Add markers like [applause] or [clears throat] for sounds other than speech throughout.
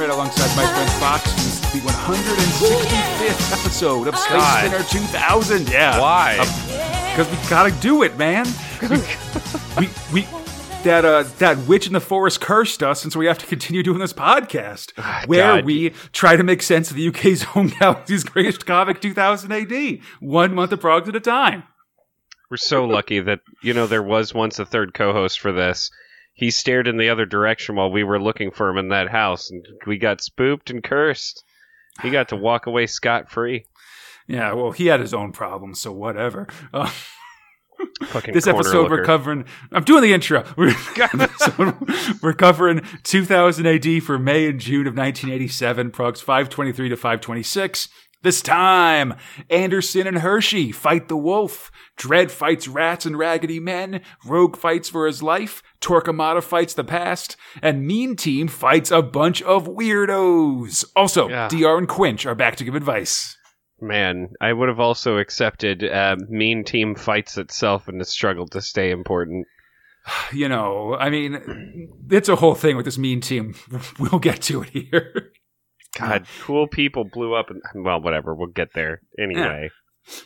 Conrad alongside my friend Fox. This is the 165th episode of Space God. Spinner 2000. Yeah. Why? Because we gotta do it, man. we, we, that, uh, that witch in the forest cursed us, and so we have to continue doing this podcast [sighs] where God. we try to make sense of the UK's own galaxy's greatest comic 2000 AD, one month of progs at a time. We're so lucky that you know there was once a third co-host for this. He stared in the other direction while we were looking for him in that house, and we got spooked and cursed. He got to walk away scot free. Yeah, well, he had his own problems, so whatever. Uh, Fucking this episode we're covering. I'm doing the intro. [laughs] We're, [laughs] episode, we're covering 2000 AD for May and June of 1987. Progs 523 to 526. This time, Anderson and Hershey fight the wolf. Dredd fights rats and raggedy men. Rogue fights for his life. Torquemada fights the past. And Mean Team fights a bunch of weirdos. Also, Yeah. DR and Quinch are back to give advice. Man, I would have also accepted uh, Mean Team fights itself and has struggled to stay important. [sighs] you know, I mean, it's a whole thing with this mean team. [laughs] We'll get to it here. God, cool people blew up, and well, whatever. We'll get there anyway.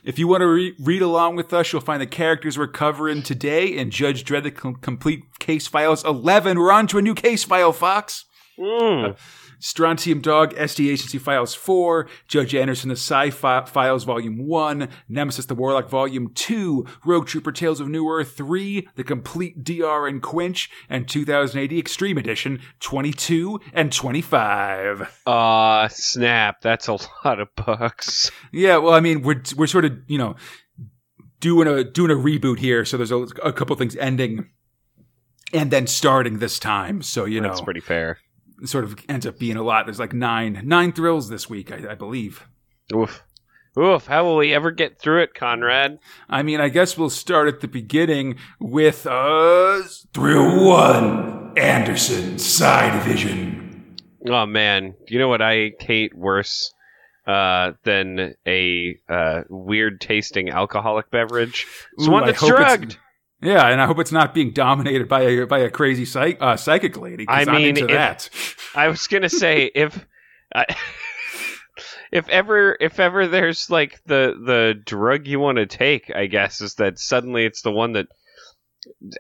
If you want to re- read along with us, you'll find the characters we're covering today in Judge Dredd: The Com- Complete Case Files 11. We're on to a new case file, Fox. Mm. Strontium Dog, SD Agency Files 4, Judge Anderson, The Psi Files Volume 1, Nemesis the Warlock Volume 2, Rogue Trooper Tales of New Earth 3, The Complete DR and Quinch, and 2000 AD Extreme Edition 22 and 25. Aw, snap! That's a [laughs] lot of books. Yeah, well, I mean, we're we're sort of you know doing a doing a reboot here, so there's a, a couple things ending and then starting this time. So you know, That's pretty fair. Sort of ends up being a lot. There's like nine nine thrills this week, I, I believe. Oof. Oof. How will we ever get through it, Conrad? I mean, I guess we'll start at the beginning with uh thrill one, Anderson Psi Division. Oh man, you know what I hate worse uh, than a uh, weird tasting alcoholic beverage? It's Ooh, one that's drugged. Yeah, and I hope it's not being dominated by a by a crazy psych, uh, psychic lady. I mean, if- that. [laughs] I was gonna say if. I [laughs] If ever, if ever there's like the the drug you want to take, I guess is that suddenly it's the one that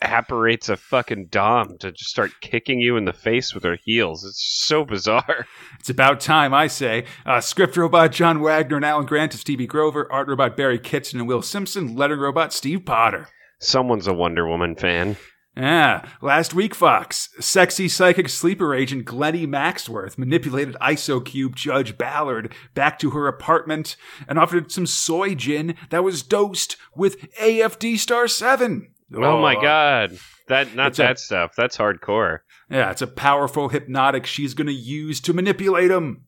apparates a fucking dom to just start kicking you in the face with her heels. It's so bizarre. [laughs] It's about time, I say. Uh, script robot John Wagner and Alan Grant to Stevie Grover, art robot Barry Kitson and Will Simpson, lettering robot Steve Potter. Someone's a Wonder Woman fan. Yeah, last week, Fox, sexy psychic sleeper agent Glennie Maxworth manipulated IsoCube Judge Ballard back to her apartment and offered some soy gin that was dosed with AFD Star 7. Oh, my god. That not It's a- that stuff. That's hardcore. Yeah, it's a powerful hypnotic she's going to use to manipulate him.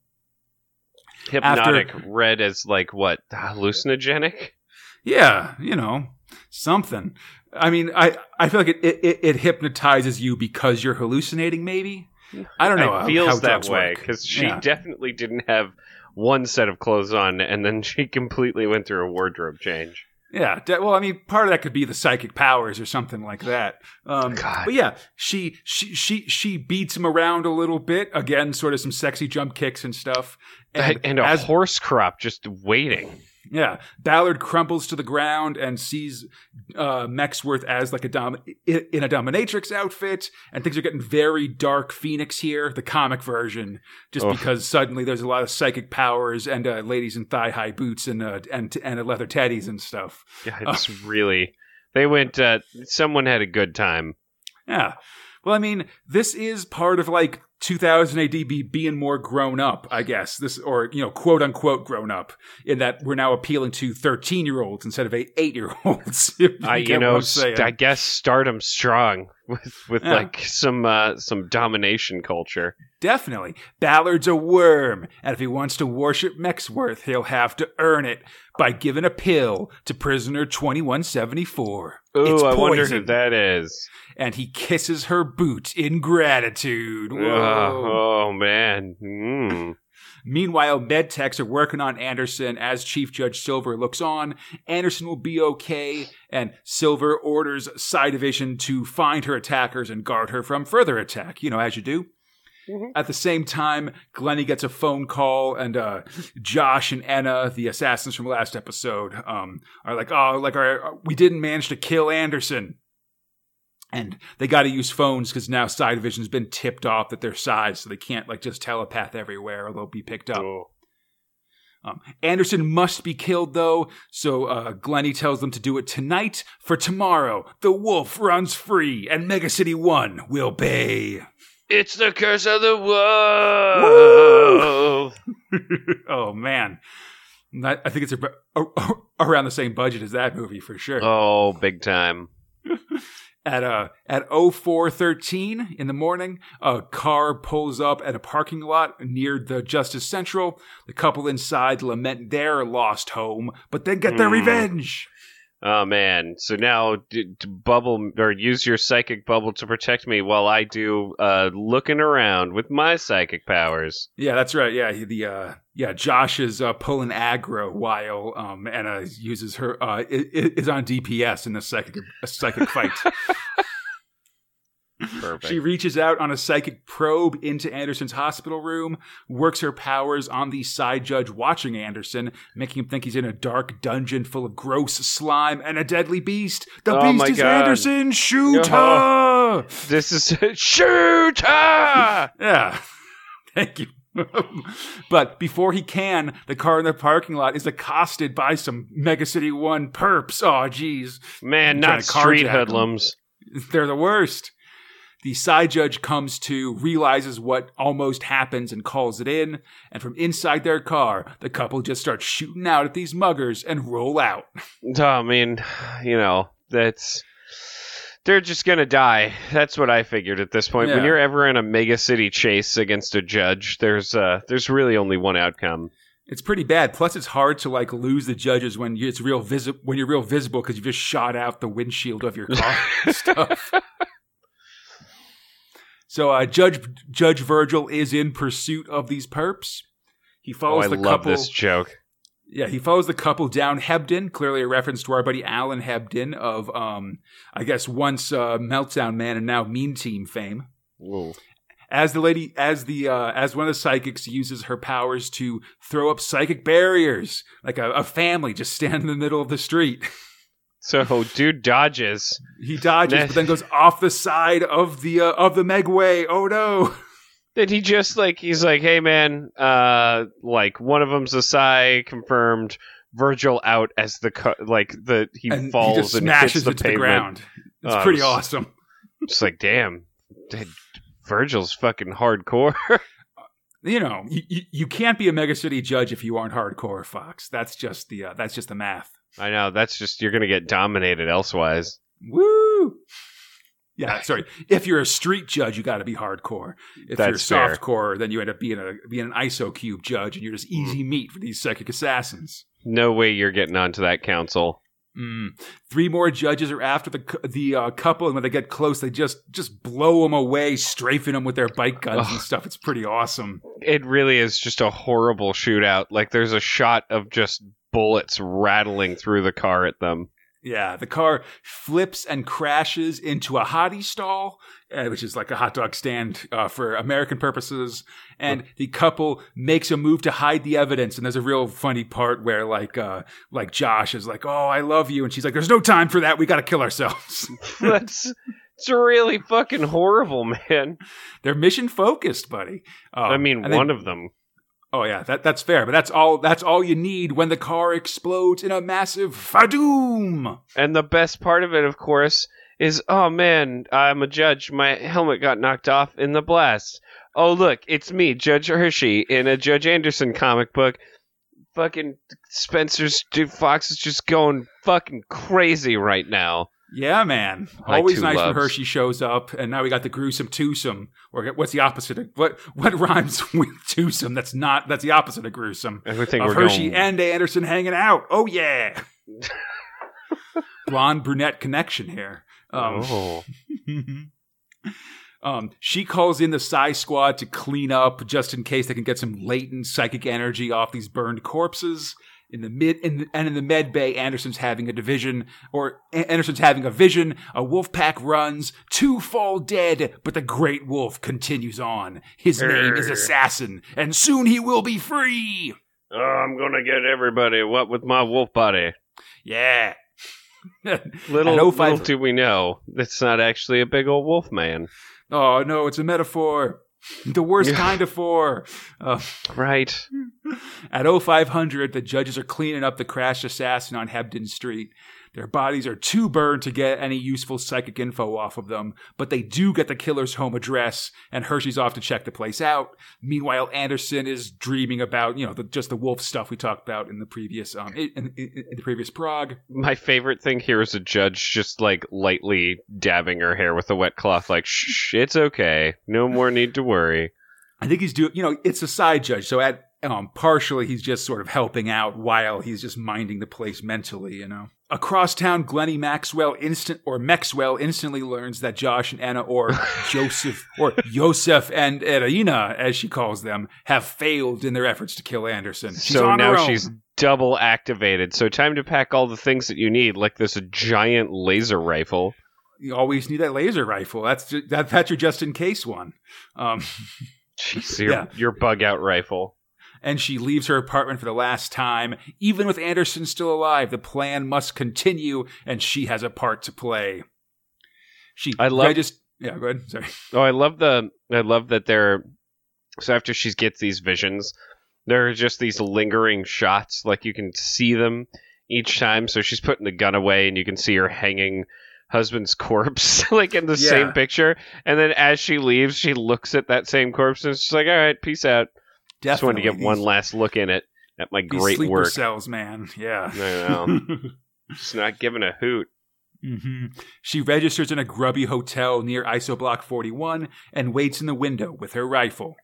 Hypnotic read as like what? Hallucinogenic? Yeah, you know, something. I mean, I, I feel like it, it, it hypnotizes you because you're hallucinating, maybe? I don't know. It feels that way because she Yeah. definitely didn't have one set of clothes on, and then she completely went through a wardrobe change. Yeah, well, I mean, part of that could be the psychic powers or something like that. Um, God. But yeah, she she she she beats him around a little bit. Again, sort of some sexy jump kicks and stuff. And, and a as horse crop just waiting. Yeah, Ballard crumbles to the ground and sees uh, Mexworth as like a dom in a dominatrix outfit, and things are getting very dark. Phoenix here, the comic version, just Oof. because suddenly there's a lot of psychic powers and uh, ladies in thigh high boots and uh, and and leather teddies and stuff. Yeah, it's really. They went. Uh, someone had a good time. Yeah. Well, I mean, this is part of like 2000 AD be being more grown up, I guess. This, or, you know, quote unquote grown up, in that we're now appealing to 13 year olds instead of eight, year olds. [laughs] I, you know, st- I guess stardom strong with with Yeah. like some uh, some domination culture. Definitely. Ballard's a worm, and if he wants to worship Mexworth, he'll have to earn it by giving a pill to prisoner 2174. It's Ooh, I wonder who that is. and he kisses her boot in gratitude. Oh, oh man. Mm. Meanwhile, med techs are working on Anderson as Chief Judge Silver looks on. Anderson will be okay, and Silver orders Psi Division to find her attackers and guard her from further attack, you know, as you do. Mhm. At the same time, Glennie gets a phone call, and uh, Josh and Anna, the assassins from last episode, um, are like, "Oh, like our, we didn't manage to kill Anderson." And they got to use phones because now Psi Division's been tipped off that they're Psi, so they can't like just telepath everywhere or they'll be picked up. Oh. Um, Anderson must be killed though, so uh, Glennie tells them to do it tonight. For tomorrow, the wolf runs free, and Mega City One will pay. It's the curse of the wolf. [laughs] oh man, I I think it's a, a- around the same budget as that movie for sure. Oh, big time. [laughs] At uh at 0413 in the morning, a car pulls up at a parking lot near the Justice Central. The couple inside lament their lost home, but then get their Hmm. revenge. Oh man! So now, d- d- bubble or use your psychic bubble to protect me while I do uh, looking around with my psychic powers. Yeah, that's right. Yeah, he- the uh, yeah, Josh is uh, pulling aggro while um, Anna uses her uh, i- i- is on DPS in the psychic a psychic fight. [laughs] Perfect. she reaches out on a psychic probe into Anderson's hospital room, works her powers on the Psi judge watching Anderson, making him think he's in a dark dungeon full of gross slime and a deadly beast. The Oh beast is God. Anderson. Shoot Oh. her! [laughs] this is [laughs] shooter. Yeah. [laughs] Thank you. but before he can, the car in the parking lot is accosted by some Mega City 1 perps. Oh, jeez. Man, not street hoodlums. They're the worst. The Psi judge comes to, realizes what almost happens, and calls it in. And from inside their car, the couple just start shooting out at these muggers and roll out. [laughs] I mean, you know, that's they're just gonna die. That's what I figured at this point. When you're ever in a mega city chase against a judge, there's uh there's really only one outcome. It's pretty bad. Plus, it's hard to like lose the judges when you, it's real visi- when you're real visible because you just shot out the windshield of your car [laughs] and stuff. So, uh, Judge Judge Virgil is in pursuit of these perps. He Oh, follows I the love couple. this joke. Yeah, he follows the couple down Hebden, clearly a reference to our buddy Alan Hebden of, um, I guess once uh, Meltdown Man and now Mean Team fame. Ooh. As the lady, as the uh, as one of the psychics uses her powers to throw up psychic barriers, like a, a family just stand in the middle of the street. [laughs] So, dude dodges. He dodges, but then goes off the side of the uh, of the Megway. Oh no! Did he just like he's like, hey man, uh, like one of them's a psi confirmed. Virgil out as the co- like the he and falls he just and smashes hits the it to the ground. It's it pretty was- awesome. It's like, damn, Virgil's fucking hardcore. [laughs] You know, you, you, can't be a mega city judge if you aren't hardcore, Fox. That's just the uh, that's just the math. I know that's just you're gonna get dominated elsewise. Woo! Yeah, sorry. If you're a street judge, you got to be hardcore. If That's you're fair. softcore, then you end up being a being an ISO cube judge, and you're just easy Mm. meat for these psychic assassins. No way you're getting onto that council. Mm. Three more judges are after the cou- the uh, couple, and when they get close, they just just blow them away, strafing them with their bike guns and stuff. It's pretty awesome. It really is just a horrible shootout. Like there's a shot of just bullets rattling through the car at them. Yeah, the car flips and crashes into a hottie stall, uh, which is like a hot dog stand uh, for American purposes. And the couple makes a move to hide the evidence. And there's a real funny part where, like, uh, like Josh is like, "Oh, I love you," and she's like, "There's no time for that. We got to kill ourselves." [laughs] [laughs] That's it's really fucking horrible, man. They're mission focused, buddy. Um, I mean, one of them. Oh yeah, that that's fair, but that's all that's all you need when the car explodes in a massive fadoom. And the best part of it, of course, is oh man, I'm a judge. My helmet got knocked off in the blast. Oh look, it's me, Judge Hershey, in a Judge Anderson comic book. Fucking Spencer's dude, Fox is just going fucking crazy right now. Yeah, man. My Always nice when loves. Hershey shows up, and now we got the gruesome twosome. Or what's the opposite? Of, what what [laughs] rhymes with twosome? That's not. That's the opposite of gruesome. Everything of Hershey going. and Anderson hanging out. Oh yeah. [laughs] Blonde brunette connection here. Um, oh, [laughs] Um, she calls in the Psi Squad to clean up just in case they can get some latent psychic energy off these burned corpses. In the mid in the, and in the med bay, Anderson's having a division, or Anderson's having a vision. A wolf pack runs, two fall dead, but the great wolf continues on. His name is Assassin, and soon he will be free. Oh, I'm gonna get everybody. What with my wolf body? Yeah. [laughs] Little, 05 little do we know, it's not actually a big old wolf man. Oh no, it's a metaphor. The worst Yeah. kind of four. Uh, Right. [laughs] At 0500, the judges are cleaning up the crashed assassin on Hebden Street. Their bodies are too burned to get any useful psychic info off of them, but they do get the killer's home address, and Hershey's off to check the place out. Meanwhile, Anderson is dreaming about, you know, the, just the wolf stuff we talked about in the previous, um, in, in, in the previous prog. My favorite thing here is a judge just like lightly dabbing her hair with a wet cloth, like, shh, it's okay. No more need to worry. I think he's doing, you know, it's a Psi judge, so at um, partially he's just sort of helping out while he's just minding the place mentally, you know. Across town, Glennie Maxwell instant or Maxwell instantly learns that Josh and Anna, or [laughs] Joseph, or Joseph and Irina, as she calls them, have failed in their efforts to kill Anderson. She's so now she's double activated. So time to pack all the things that you need, like this giant laser rifle. You always need that laser rifle. That's that, that's your just in case one. Um, Jeez, your, [laughs] Yeah. your bug out rifle. And she leaves her apartment for the last time. Even with Anderson still alive, the plan must continue, and she has a part to play. She I love- regist- Yeah, go ahead. Sorry. Oh, I love the I love that they're so after she gets these visions, there are just these lingering shots, like you can see them each time. So she's putting the gun away, and you can see her hanging husband's [laughs] corpse, like in the Yeah. same picture. And then as she leaves, she looks at that same corpse, and she's like, "All right, peace out." Just wanted to get Definitely. one last look in it at my great sleeper work. cells, man. Yeah. I know. [laughs] Just not giving a hoot. hmm She registers in a grubby hotel near Isoblock 41 and waits in the window with her rifle.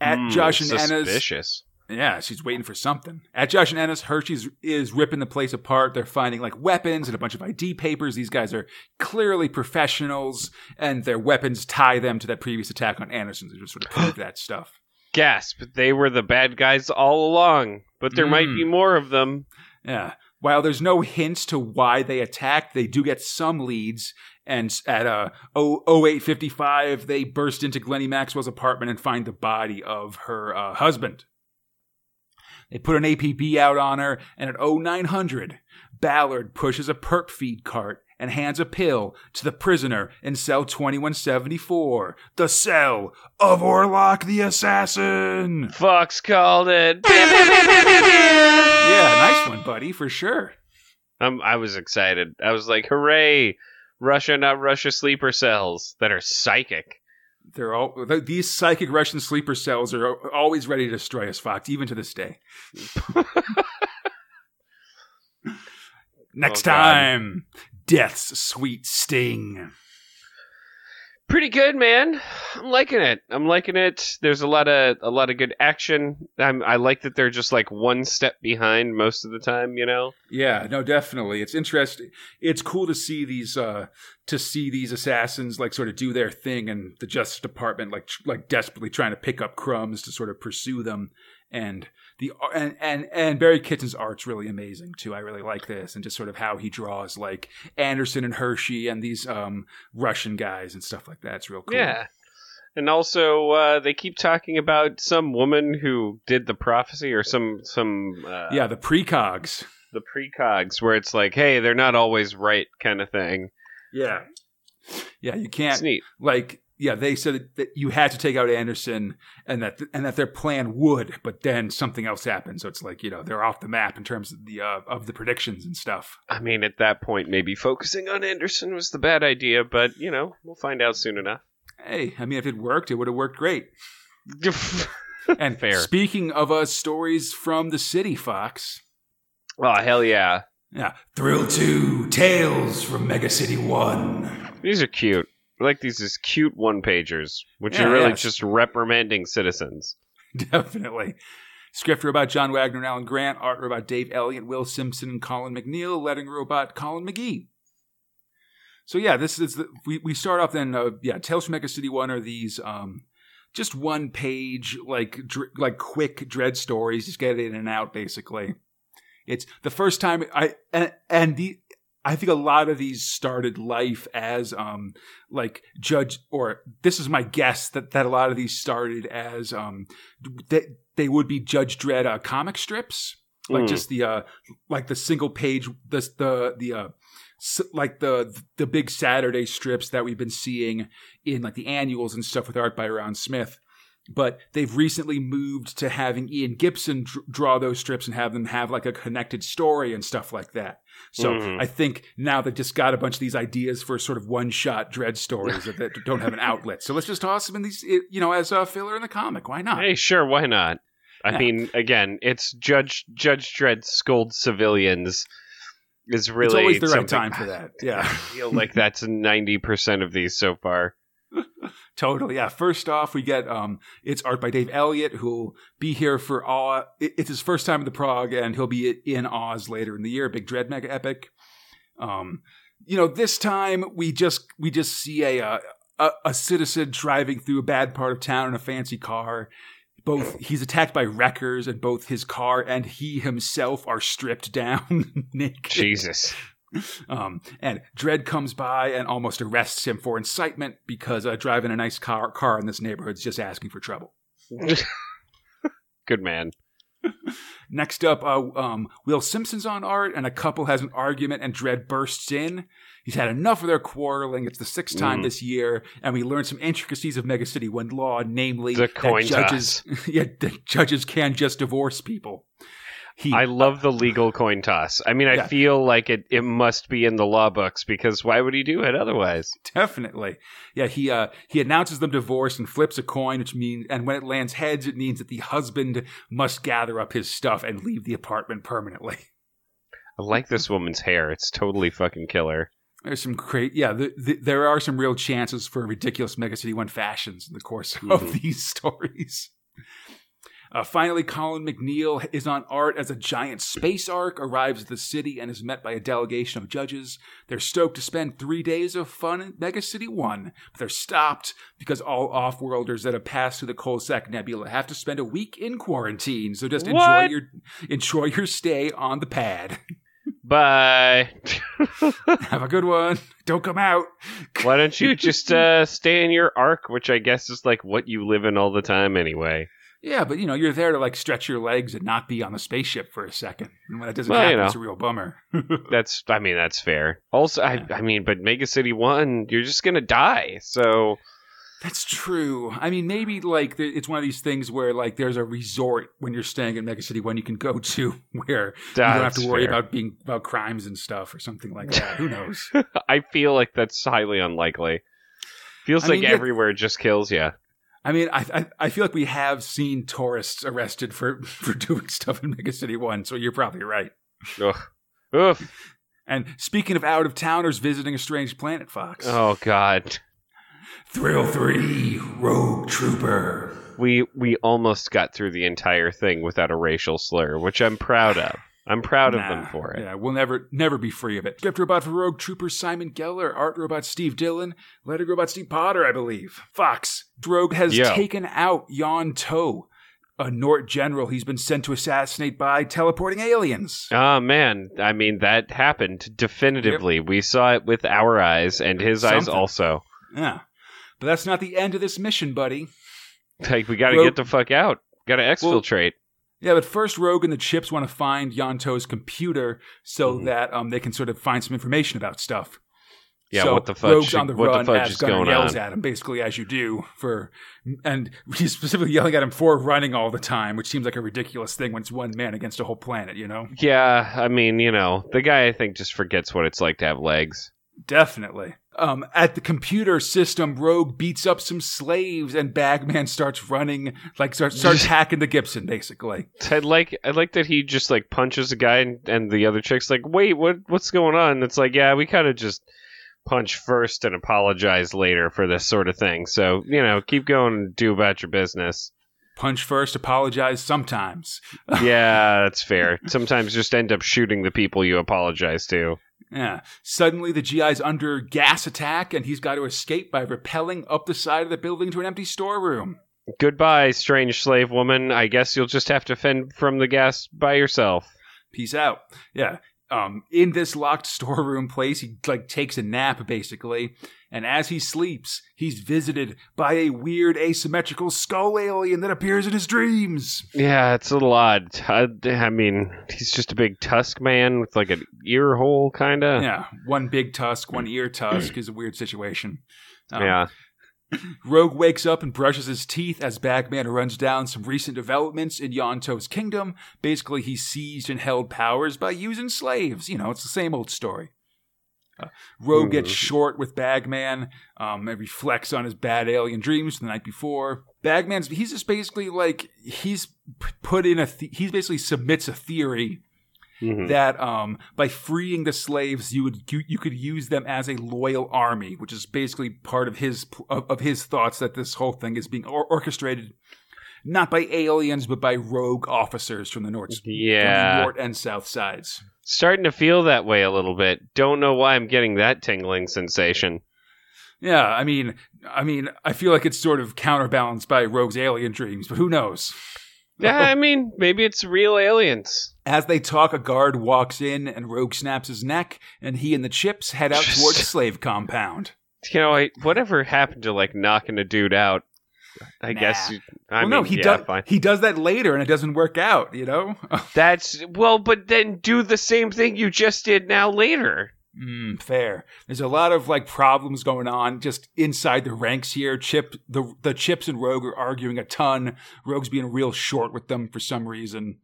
At Hmm, Josh and Anna's suspicious. Yeah, she's waiting for something. At Josh and Anna's, Hershey's is ripping the place apart. They're finding like weapons and a bunch of ID papers. These guys are clearly professionals, and their weapons tie them to that previous attack on Anderson. They just sort of [gasps] prove that stuff. Gasp! They were the bad guys all along, but there might Mm. be more of them. Yeah. While there's no hints to why they attacked, they do get some leads. And at uh, 0855, they burst into Glennie Maxwell's apartment and find the body of her uh, husband. They put an APB out on her, and at 0900, Ballard pushes a perp feed cart and hands a pill to the prisoner in cell 2174, the cell of Orlok the Assassin. Fox called it. [laughs] Yeah, nice one, buddy, for sure. Um, I was excited. I was like, "Hooray! Russia, not Russia, sleeper cells that are psychic." They're all th- these psychic Russian sleeper cells are always ready to destroy us, Fox, even to this day. [laughs] Next Oh, God. Death's sweet sting. Pretty good, man. I'm liking it. I'm liking it. There's a lot of a lot of good action. I'm, I like that they're just like one step behind most of the time. You know. Yeah, no, definitely. It's interesting. It's cool to see these uh to see these assassins like sort of do their thing and the Justice Department like tr- like desperately trying to pick up crumbs to sort of pursue them and the and and and Barry Kitson's art's really amazing too. I really like this and just sort of how he draws like Anderson and Hershey and these um Russian guys and stuff like that. It's real cool. Yeah. And also, uh, they keep talking about some woman who did the prophecy, or some some uh, Yeah, the precogs. the precogs, where it's like, hey, they're not always right, kind of thing. Yeah. Yeah, you can't neat. like yeah they said that- you had to take out anderson and that and that their plan would but then something else happened. So it's like you know they're off the map in terms of the uh, of the predictions and stuff. I mean, at that point, maybe focusing on Anderson was the bad idea, but you know, we'll find out soon enough. hey i mean if it worked it would have worked great. [laughs] And Fair. speaking of uh stories from the city fox. Oh hell yeah, yeah. Thrill 2 tales from mega city 1 these are cute. I like these as cute one pagers, which Yeah, are really yeah. just reprimanding citizens. [laughs] Definitely. Script robot John Wagner and Alan Grant. Art robot Dave Elliott, Will Simpson, and Colin McNeil. Letting robot Colin McGee. So yeah, this is the, we we start off then. Uh, yeah, Tales from Mega City One are these um, just one page like dr- like quick Dredd stories, just get it in and out basically. It's the first time I and, and the I think a lot of these started life as um like judge or this is my guess that that a lot of these started as um they, they would be Judge Dredd uh, comic strips like Mm. just the uh like the single page the the the uh like the the big Saturday strips that we've been seeing in like the annuals and stuff with art by Ron Smith. But they've recently moved to having Ian Gibson dr- draw those strips and have them have like a connected story and stuff like that. So Mhm. I think now they've just got a bunch of these ideas for sort of one shot Dredd stories that, that don't have an outlet. So let's just toss them in these, you know, as a filler in the comic. Why not? Hey, sure, why not? I Yeah. mean, again, it's Judge Judge Dredd scold civilians is really it's always the right time for that. [laughs] Yeah. I feel like that's ninety percent of these so far. Totally, yeah. First off, we get um, it's art by Dave Elliott, who'll be here for it- It's his first time in the prog, and he'll be in Oz later in the year. Big Dredd Mega Epic. Um, you know, this time we just we just see a uh, a, a citizen driving through a bad part of town in a fancy car. Both he's attacked by wreckers, and both his car and he himself are stripped [laughs] down naked. Jesus. Um, and Dredd comes by and almost arrests him for incitement because uh, driving a nice car, car in this neighborhood is just asking for trouble. [laughs] Good man. [laughs] Next up, uh, um, Will Simpson's on art, and a couple has an argument, and Dredd bursts in. He's had enough of their quarreling. It's the sixth time Mm. this year, and we learn some intricacies of Mega City One law, namely The that judges, [laughs] yeah, that judges can just divorce people. He, I love the legal coin toss. I mean, I Yeah. feel like it, it must be in the law books because why would he do it otherwise? [laughs] Definitely. Yeah, he uh he announces them divorced and flips a coin, which means and when it lands heads, it means that the husband must gather up his stuff and leave the apartment permanently. [laughs] I like this woman's hair. It's totally fucking killer. There's some great yeah, the, the, there are some real chances for ridiculous Mega City One fashions in the course Mhm. of these [laughs] stories. Uh, finally, Colin McNeil is on art as a giant space ark arrives at the city and is met by a delegation of judges. They're stoked to spend three days of fun in Mega City 1, but they're stopped because all off-worlders that have passed through the Coalsack Nebula have to spend a week in quarantine. So just enjoy What? your enjoy your stay on the pad. Bye. [laughs] [laughs] Have a good one. Don't come out. Why don't you just uh, stay in your arc, which I guess is like what you live in all the time anyway. Yeah, but you know, you're there to like stretch your legs and not be on the spaceship for a second. And when that doesn't Well, you happen, know. it's a real bummer. [laughs] That's, I mean, that's fair. Also, I, I mean, but Mega City One, you're just gonna die. So That's true. I mean, maybe like it's one of these things where like there's a resort when you're staying in Mega City One you can go to [laughs] where you don't have to worry fair. about being about crimes and stuff or something like that. Who knows? [laughs] I feel like that's highly unlikely. Feels I like mean, yeah- everywhere just kills you. I mean, I, I I feel like we have seen tourists arrested for [laughs] for doing stuff in Mega City One, so you're probably right. Ugh. Oof. And speaking of out of towners visiting a strange planet, Fox. Oh God. Thrill three, Rogue Trooper. We we almost got through the entire thing without a racial slur, which I'm proud of. I'm proud of them for it. Yeah, we'll never never be free of it. Script robot for Rogue Trooper Simon Geller, art robot Steve Dillon, letter robot Steve Potter, I believe. Fox. Rogue has Yo. taken out Yonto, a Nort general he's been sent to assassinate by teleporting aliens. Oh man, I mean that happened definitively. We saw it with our eyes and his eyes also. Yeah. But that's not the end of this mission, buddy. Like we got to Rogue- get the fuck out. Got to exfiltrate. Yeah, but first Rogue and the Chips want to find Yonto's computer so Mhm. that um, they can sort of find some information about stuff. Yeah, so what the fudge- Rogue's on the what the run fudge as is Gunner going yells on? at him, basically as you do for, and [laughs] he's specifically yelling at him for running all the time, which seems like a ridiculous thing when it's one man against a whole planet. You know, yeah, I mean, you know, the guy I think just forgets what it's like to have legs. definitely. Um, at the computer system, Rogue beats up some slaves, and Bagman starts running, like starts [laughs] starts hacking the Gibson, basically. I like I like that he just like punches a guy and, and the other chick's like, "Wait, what what's going on?" It's like, "Yeah, we kind of just punch first and apologize later for this sort of thing." So, you know, keep going and do about your business. Punch first, apologize sometimes. [laughs] yeah, that's fair. Sometimes just end up shooting the people you apologize to. Yeah. Suddenly, the GI's under gas attack, and he's got to escape by rappelling up the side of the building to an empty storeroom. Goodbye, strange slave woman. I guess you'll just have to fend from the gas by yourself. Peace out. Yeah. Um, in this locked [laughs] storeroom place, he like takes a nap basically, and as he sleeps, he's visited by a weird asymmetrical skull alien that appears in his dreams. Yeah, it's a little odd. I, I mean, he's just a big tusk man with like an ear hole, kind of. Yeah, one big tusk, one ear tusk is a weird situation. Um, yeah. [clears throat] Rogue wakes up and brushes his teeth as Bagman runs down some recent developments in Yonto's kingdom. Basically, he seized and held powers by using slaves. You know, it's the same old story. Uh, Rogue gets short with Bagman um, and reflects on his bad alien dreams the night before. Bagman's he's just basically like he's put in a th- he's basically submits a theory Mhm. that um, by freeing the slaves, you would you, you could use them as a loyal army, which is basically part of his of, of his thoughts that this whole thing is being or- orchestrated not by aliens but by rogue officers from the north, from the Yeah. north and south sides. Starting to feel that way a little bit. Don't know why I'm getting that tingling sensation. Yeah, I mean, I mean, I feel like it's sort of counterbalanced by Rogue's alien dreams, but who knows? [laughs] Yeah, I mean, maybe it's real aliens. As they talk, a guard walks in and Rogue snaps his neck, and he and the chips head out towards the [laughs] slave compound. You know, I, whatever happened to like knocking a dude out? I Nah. guess. I well, mean, no, he yeah, does. fine. He does that later, and it doesn't work out. You know. [laughs] That's well, but then do the same thing you just did now later. mm, fair. There's a lot of like problems going on just inside the ranks here. Chip, the the Chips and Rogue are arguing a ton. Rogue's being real short with them for some reason.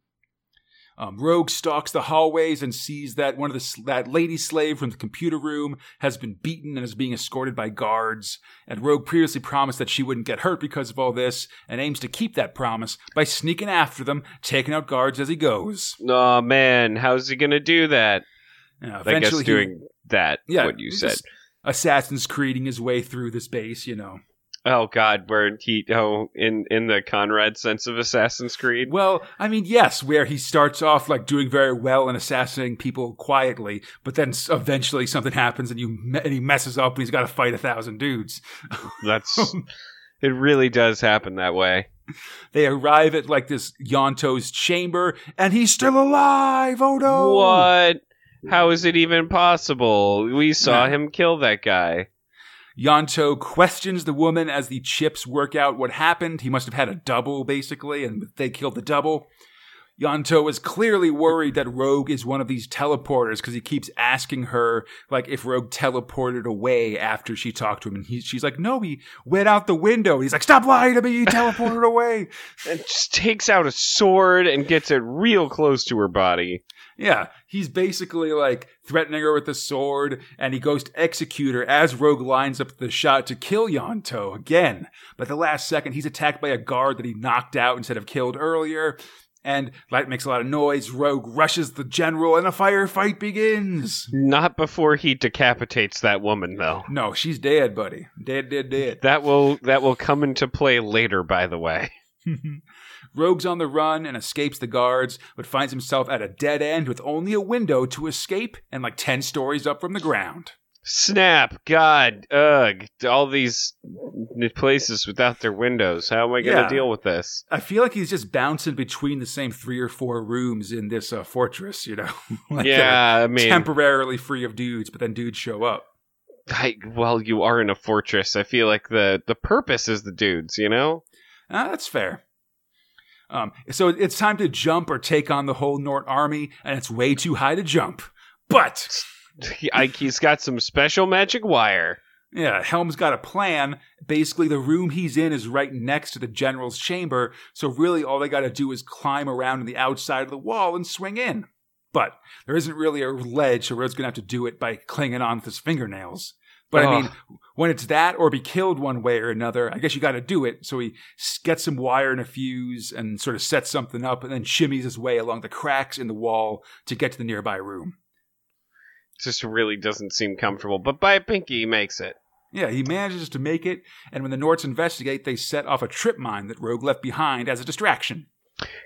Um, Rogue stalks the hallways and sees that one of the that lady slave from the computer room has been beaten and is being escorted by guards. And Rogue previously promised that she wouldn't get hurt because of all this, and aims to keep that promise by sneaking after them, taking out guards as he goes. Oh man, how's he gonna do that? Uh, I guess eventually, he- doing that. Yeah, what you said. Assassin's Creeding his way through this base, you know. Oh God, where he oh in in the Conrad sense of Assassin's Creed. Well, I mean, yes, where he starts off like doing very well and assassinating people quietly, but then eventually something happens and you and he messes up and he's got to fight a thousand dudes. [laughs] That's it. Really does happen that way. They arrive at like this Yonto's chamber and he's still alive. Oh no! What? How is it even possible? We saw Yeah. him kill that guy. Yonto questions the woman as the chips work out what happened. He must have had a double, basically, and they killed the double. Yonto is clearly worried that Rogue is one of these teleporters because he keeps asking her, like, if Rogue teleported away after she talked to him. And he, she's like, no, he went out the window. He's like, stop lying to me. He teleported away. [laughs] And just takes out a sword and gets it real close to her body. Yeah, he's basically like threatening her with a sword, and he goes to execute her as Rogue lines up the shot to kill Yonto again. But the last second, he's attacked by a guard that he knocked out instead of killed earlier. And light makes a lot of noise. Rogue rushes the general, and a firefight begins. Not before he decapitates that woman, though. No, she's dead, buddy. Dead, dead, dead. That will that will come into play later, by the way. [laughs] Rogue's on the run and escapes the guards, but finds himself at a dead end with only a window to escape and like 10 stories up from the ground. Snap! God, ugh! All these places without their windows. How am I going to Yeah. deal with this? I feel like he's just bouncing between the same three or four rooms in this uh, fortress, you know? [laughs] like yeah, I mean, temporarily free of dudes, but then dudes show up. I, well, you are in a fortress. I feel like the the purpose is the dudes. You know? Ah, that's fair. Um, so it's time to jump or take on the whole Nort army, and it's way too high to jump. But [laughs] he's got some special magic wire. yeah, Helm's got a plan. Basically, the room he's in is right next to the general's chamber, so really all they got to do is climb around on the outside of the wall and swing in. But there isn't really a ledge, so Rod's gonna have to do it by clinging on with his fingernails. But I mean, when it's that or be killed one way or another, I guess you got to do it. So he gets some wire and a fuse and sort of sets something up and then shimmies his way along the cracks in the wall to get to the nearby room. just really doesn't seem comfortable. But by a pinky, he makes it. Yeah, he manages to make it, and when the Norts investigate, they set off a trip mine that Rogue left behind as a distraction.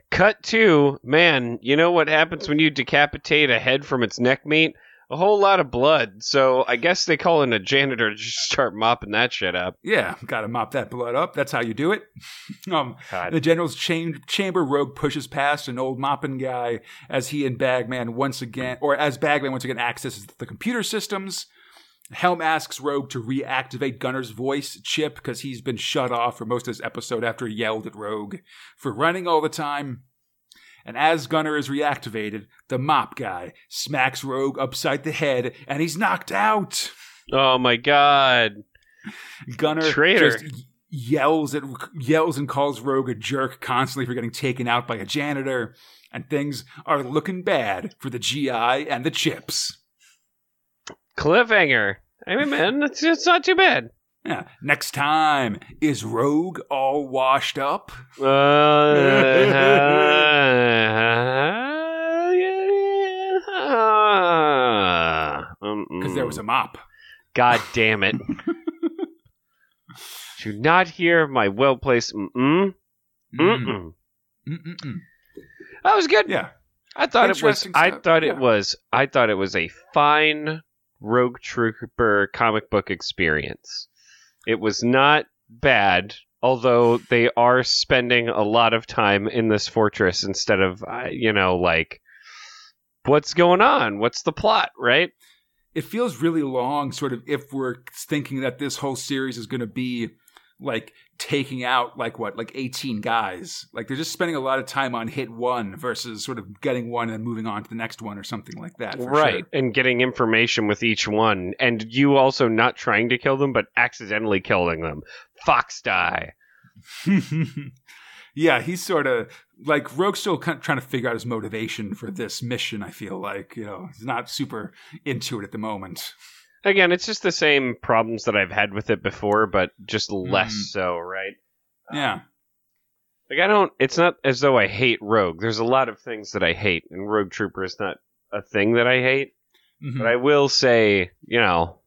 Cut to man. You know what happens when you decapitate a head from its neck meat? A whole lot of blood. So I guess they call in a janitor to just start mopping that shit up. Yeah, got to mop that blood up. That's how you do it. [laughs] um, the general's cham- chamber rogue pushes past an old mopping guy as he and Bagman once again, or as Bagman once again accesses the computer systems. Helm asks Rogue to reactivate Gunner's voice chip because he's been shut off for most of this episode after he yelled at Rogue for running all the time. And as Gunner is reactivated, the mop guy smacks Rogue upside the head and he's knocked out. Oh my god. Gunner Traitor. just yells at yells and calls Rogue a jerk constantly for getting taken out by a janitor, and things are looking bad for the GI and the chips. Cliffhanger. I mean, man, it's, it's not too bad. Yeah. Next time, is Rogue all washed up? [laughs] Because Because there was a mop. God damn it. [laughs] Do not hear my well placed mm mm. Mm. Mm Mm-mm-mm. That was good. Yeah. I thought it was. Interesting I thought yeah. it was. I thought it was a fine Rogue Trooper comic book experience. It was not bad, although they are spending a lot of time in this fortress instead of, uh, you know, like, what's going on? What's the plot? Right? It feels really long, sort of, if we're thinking that this whole series is going to be like taking out like what, like 18 guys. Like they're just spending a lot of time on hit one versus sort of getting one and moving on to the next one or something like that. for right. And getting information with each one, and you also not trying to kill them, but accidentally killing them. Fox die. [laughs] yeah, he's sort of like Rogue's still kind of trying to figure out his motivation for this mission. I feel like you know he's not super into it at the moment. Again, it's just the same problems that I've had with it before, but just less Mhm. so, right? Yeah, Like I don't. It's not as though I hate Rogue. There's a lot of things that I hate, and Rogue Trooper is not a thing that I hate. Mhm. But I will say, you know,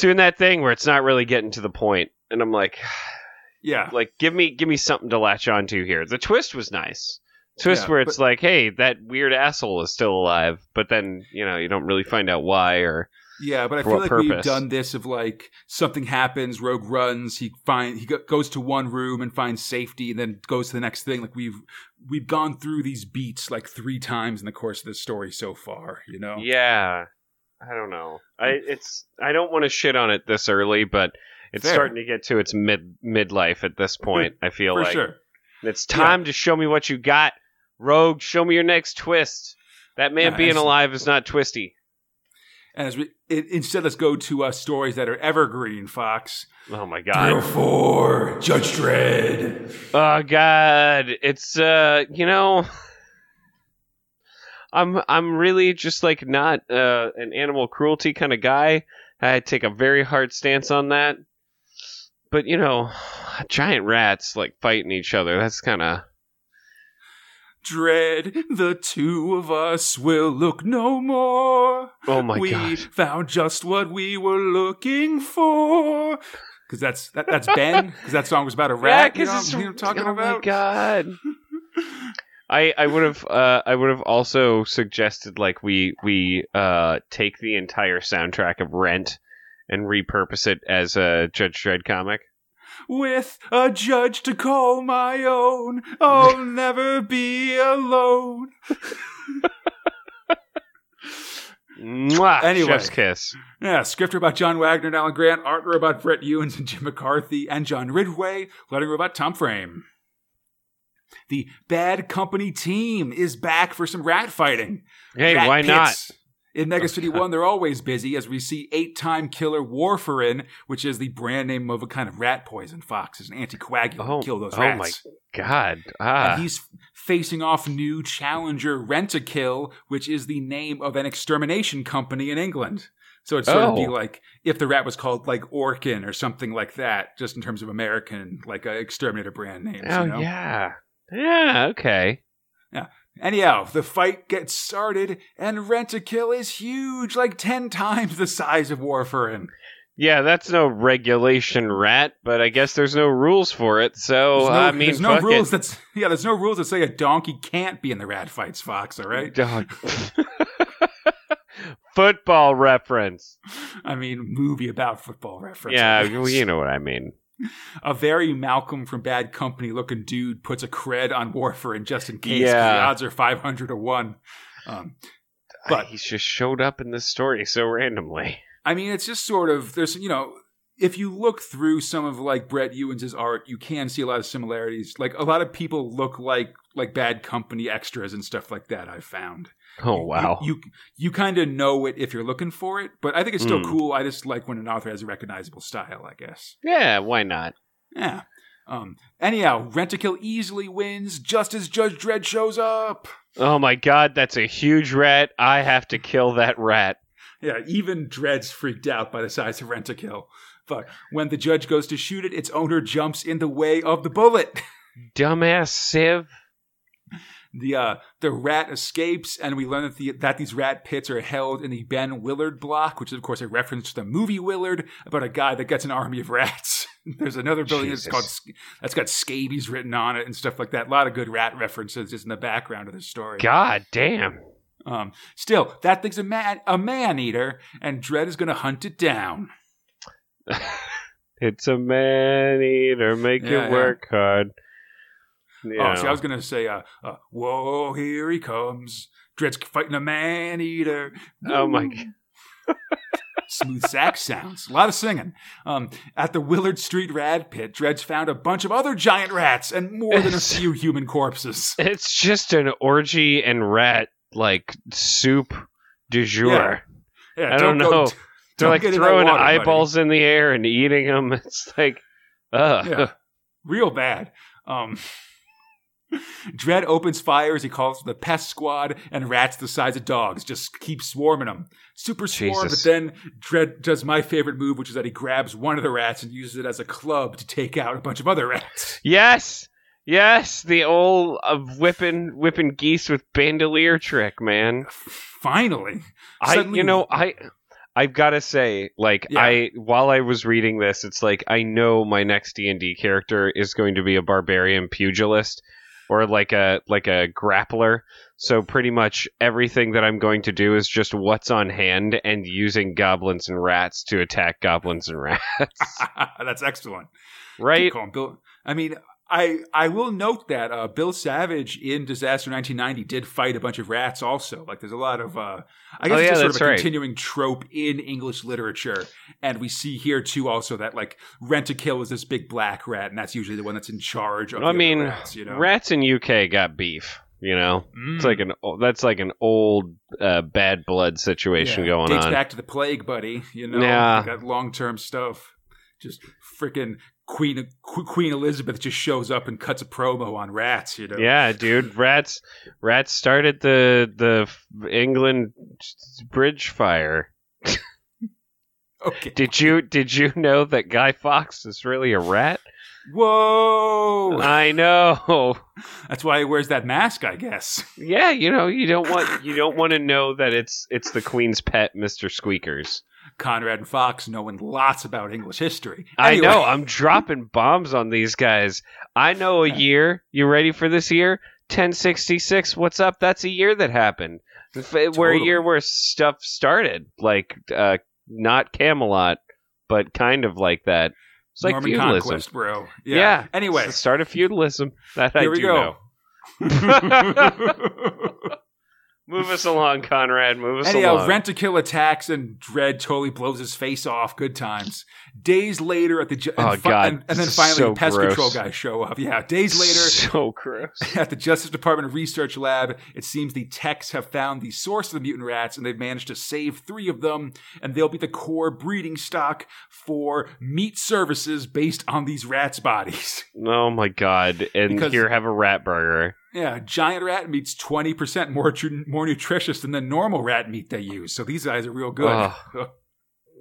doing that thing where it's not really getting to the point, and I'm like, [sighs] yeah, like give me give me something to latch onto here. The twist was nice. Twist Yeah, where it's like, hey, that weird asshole is still alive, but then you know you don't really find out why or Yeah, but I feel like we've done this of like something happens, Rogue runs, he find he goes to one room and finds safety, and then goes to the next thing. Like we've we've gone through these beats like three times in the course of this story so far. You know? Yeah, I don't know. I it's I don't want to shit on it this early, but it's Fair. starting to get to its mid midlife at this point. I feel for like sure. it's time to show me what you got, Rogue. Show me your next twist. That man Yeah, being alive is not twisty. And as we it, instead, let's go to uh, stories that are evergreen. Fox Oh my God. three four, Judge Dredd. Oh god. It's uh, you know. [laughs] I'm I'm really just like not uh, an animal cruelty kind of guy. I take a very hard stance on that. But you know, [sighs] giant rats like fighting each other. That's kind of Dredd, the two of us will look no more. oh my we god. We found just what we were looking for. Because that's that, that's Ben. Because that song was about a rat. you know, it's you know what I'm talking oh about. my god. [laughs] I I would have uh, I would have also suggested like we we uh, take the entire soundtrack of Rent and repurpose it as a Judge Dredd comic. With a judge to call my own, I'll [laughs] never be alone. Mwah! Anyway. Chef's kiss. Yeah, script robot John Wagner and Alan Grant, art robot Brett Ewins and Jim McCarthy, and John Ridgway, lettering robot Tom Frame. The Bad Company team is back for some rat fighting. Hey, Rat why not? In Mega City 1, they're always busy as we see eight time killer Warfarin, which is the brand name of a kind of rat poison. Fox is an anticoagulant Oh, to kill those oh rats. Oh my god. Ah. And he's facing off new challenger Rentokil, which is the name of an extermination company in England. So it'd sort of be Oh. like if the rat was called like Orkin or something like that, just in terms of American like uh, exterminator brand names. oh you know? yeah. Yeah. Okay. Anyhow, the fight gets started, and Rentokil is huge, like ten times the size of Warfarin. Yeah, that's no regulation rat, but I guess there's no rules for it. So no, I mean, there's no rules it. that's yeah, there's no rules that say a donkey can't be in the rat fights, Fox. All right. Dog. [laughs] football reference. I mean, movie about football reference. Yeah, well, you know what I mean. A very Malcolm from Bad Company looking dude puts a cred on Warfarin just in case. Yeah. the odds are five hundred to one. Um, But- he just showed up in this story so randomly. I mean, it's just sort of there's you know if you look through some of like Brett Ewins' art, you can see a lot of similarities. Like a lot of people look like like Bad Company extras and stuff like that. I've found. Oh wow. You you, you kind of know it if you're looking for it, but I think it's still Mm. cool. I just like when an author has a recognizable style. I guess. yeah, why not? Yeah. Um. Anyhow, Rentokil easily wins just as Judge Dredd shows up. Oh my god, that's a huge rat. I have to kill that rat. Yeah, even Dredd's freaked out by the size of Rentokil. But when the judge goes to shoot it, its owner jumps in the way of the bullet. [laughs] Dumbass Civ. The uh, the rat escapes, and we learn that, the, that these rat pits are held in the Ben Willard block, which is of course a reference to the movie Willard about a guy that gets an army of rats. [laughs] There's another building that's called that's got scabies written on it and stuff like that. A lot of good rat references just in the background of the story. God damn. Um, still, that thing's a man a man eater, and Dredd is going to hunt it down. [laughs] It's a man eater. Make Yeah, it work hard. You Oh, see. I was gonna say, uh, uh, "Whoa, here he comes! Dredd's fighting a man eater." Oh, my Woo. Smooth sax sounds, a lot of singing. Um, at the Willard Street Rad Pit, Dredge found a bunch of other giant rats and more than a few human corpses. [laughs] It's just an orgy and rat like soup du jour. Yeah, I don't go- know. They're don't like get in that throwing water, buddy. eyeballs in the air and eating them. [laughs] It's like, ugh. Yeah, real bad. Um, Dredd opens fire as he calls for the pest squad, and rats the size of dogs just keep swarming them. Super swarm, Jesus. but then Dredd does my favorite move, which is that he grabs one of the rats and uses it as a club to take out a bunch of other rats. Yes, yes, the old uh, whipping whipping geese with bandolier trick, man. Finally, I, Suddenly- you know, I, I've got to say, like, Yeah. I while I was reading this, it's like I know my next D and D character is going to be a barbarian pugilist or like a like a grappler. So pretty much everything that I'm going to do is just what's on hand and using goblins and rats to attack goblins and rats. [laughs] that's excellent. right? I mean, I I will note that uh, Bill Savage in Disaster 1990 did fight a bunch of rats. Also, like there's a lot of uh, I guess Oh, it's just sort of a right. continuing trope in English literature, and we see here too also that like Rentokil is this big black rat, and that's usually the one that's in charge of. I mean, rats, you know, rats in UK got beef. You know, Mm. it's like an that's like an old uh, bad blood situation Yeah, going dates on. back to the plague, buddy. You know, Yeah. Got long term stuff. Just freaking Queen Queen Elizabeth just shows up and cuts a promo on rats. You know, Yeah, dude, rats rats started the the England bridge fire. [laughs] Okay. Did you did you know that Guy Fawkes is really a rat? Whoa. I know. [laughs] That's why he wears that mask, I guess. Yeah, you know, you don't want you don't want to know that it's it's the Queen's pet, Mister Squeakers. Conrad and Fox knowing lots about English history. I know. I'm dropping [laughs] bombs on these guys. I know a year. You ready for this year? 1066. What's up? That's a year that happened. F- Where a year where stuff started, like uh, not Camelot, but kind of like that. It's like Norman feudalism. Conquest, bro. Yeah. Yeah. Anyway, It's the start of feudalism. That I here we do go. know. [laughs] [laughs] Move us along, Conrad. Move us Anyhow, uh, along. Rentokil attacks and Dredd totally blows his face off. Good times. Days later, at the ju- and Oh, fi- God. and, and then finally so pest gross. control guys show up. Yeah, days later, so gross. [laughs] At the Justice Department Research Lab, it seems the techs have found the source of the mutant rats and they've managed to save three of them, and they'll be the core breeding stock for meat services based on these rats' bodies. Oh my god! And Because- here, have a rat burger. Yeah, giant rat meat's 20% more, tru- more nutritious than the normal rat meat they use, so these guys are real good.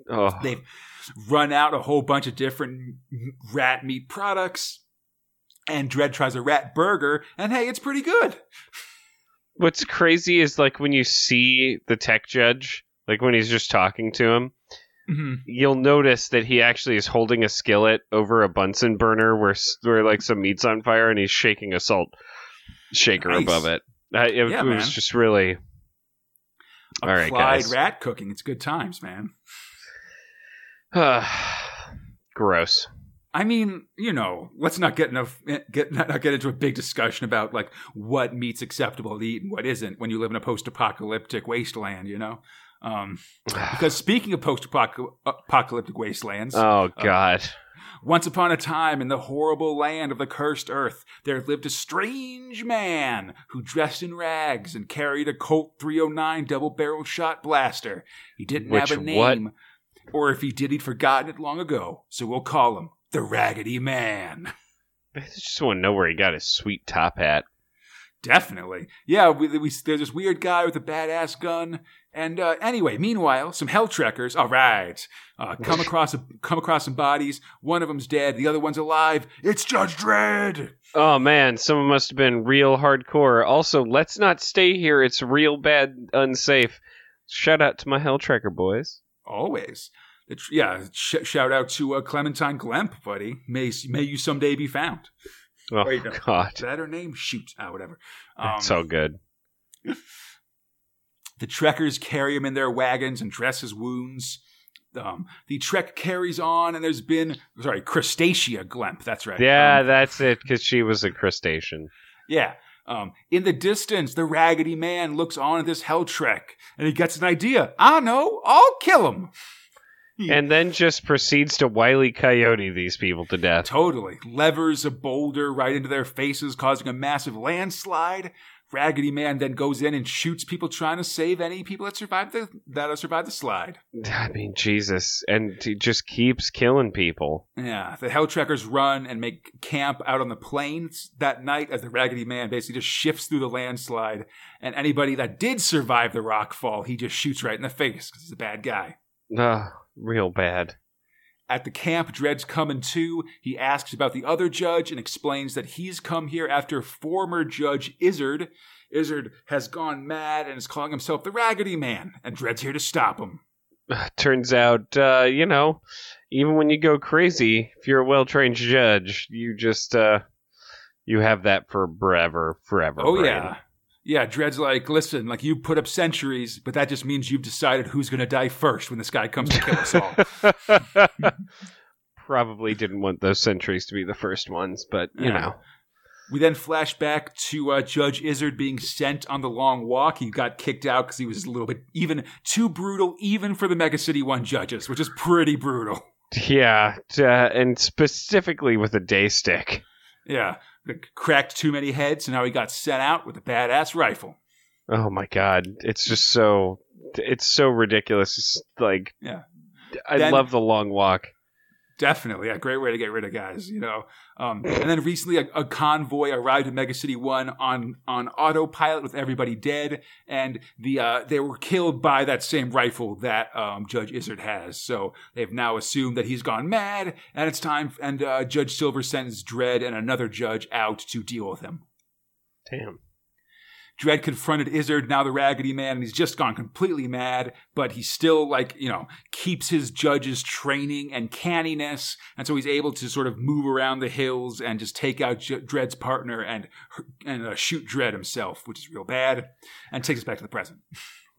Oh, [laughs] They've run out a whole bunch of different rat meat products. And Dredd tries a rat burger, and hey, it's pretty good. what's crazy is like when you see the tech judge, like when he's just talking to him, Mhm. you'll notice that he actually is holding a skillet over a Bunsen burner where where like some meat's on fire, and he's shaking a salt shaker Nice. above it. Uh, it, Yeah, it was just really All right, Applied guys. rat cooking. It's good times, man. [sighs] Gross. I mean, you know, let's not get enough get not get into a big discussion about like what meat's acceptable to eat and what isn't when you live in a post-apocalyptic wasteland. You know, um, [sighs] because speaking of post-apocalyptic wastelands, Oh God. once upon a time in the horrible land of the cursed earth, there lived a strange man who dressed in rags and carried a Colt 309 double-barreled shot blaster. He didn't Which have a what? name, or if he did, he'd forgotten it long ago. So we'll call him the Raggedy Man. [laughs] I just want to know where he got his sweet top hat. Definitely. Yeah, we, we, there's this weird guy with a badass gun. And uh, anyway, meanwhile, some hell trekkers, all right, uh, come across a, come across some bodies. One of them's dead, the other one's alive. It's Judge Dredd. Oh man, someone must have been real hardcore. Also, let's not stay here. It's real bad, unsafe. Shout out to my Hell Trekker boys. Always. It's, yeah, sh- shout out to uh, Clementine Glemp, buddy. May may you someday be found. Oh Wait. God, Is that her name? Shoot, ah, whatever. Um, that's so good. The trekkers carry him in their wagons and dress his wounds. Um, the trek carries on, and there's been sorry, Crustacea Glemp. That's right. Yeah, Um, that's it. Because she was a crustacean. yeah. Um, in the distance, the Raggedy Man looks on at this hell trek, and he gets an idea. I know, I'll kill him. and then just proceeds to wily coyote these people to death. Totally. Levers a boulder right into their faces, causing a massive landslide. Raggedy Man then goes in and shoots people trying to save any people that survived the that survived the slide. I mean, Jesus, and he just keeps killing people. Yeah, the Hell Trekkers run and make camp out on the plains that night as the Raggedy Man basically just shifts through the landslide. And anybody that did survive the rock fall, he just shoots right in the face because he's a bad guy. Ugh, real bad. At the camp, Dredd's coming to. He asks about the other judge and explains that he's come here after former Judge Izzard. Izzard has gone mad and is calling himself the Raggedy Man, and Dredd's here to stop him. [sighs] Turns out, uh, you know, even when you go crazy, if you're a well-trained judge, you just uh, you have that for forever, forever. Oh, brain. yeah. Yeah, Dredd's like, listen, like you put up centuries, but that just means you've decided who's going to die first when this guy comes to kill us all. [laughs] Probably didn't want those centuries to be the first ones, but you Yeah. know. We then flash back to uh, Judge Izzard being sent on the long walk. He got kicked out because he was a little bit even too brutal, even for the Mega City One judges, which is pretty brutal. Yeah, uh, and specifically with a day stick. Yeah, cracked too many heads, and now he got sent out with a badass rifle. Oh my god, it's just so it's so ridiculous. It's like Yeah. I Then- love the long walk. Definitely a great way to get rid of guys, you know. Um, and then recently, a, a convoy arrived at Mega City One on on autopilot with everybody dead, and the uh, they were killed by that same rifle that um, Judge Izzard has. So they've now assumed that he's gone mad, and it's time. And uh, Judge Silver sends Dredd and another judge out to deal with him. Damn. Dredd confronted Izzard, now the Raggedy Man, and he's just gone completely mad, but he still, like, you know, keeps his judge's training and canniness, and so he's able to sort of move around the hills and just take out J- Dredd's partner and and uh, shoot Dredd himself, which is real bad, and takes us back to the present.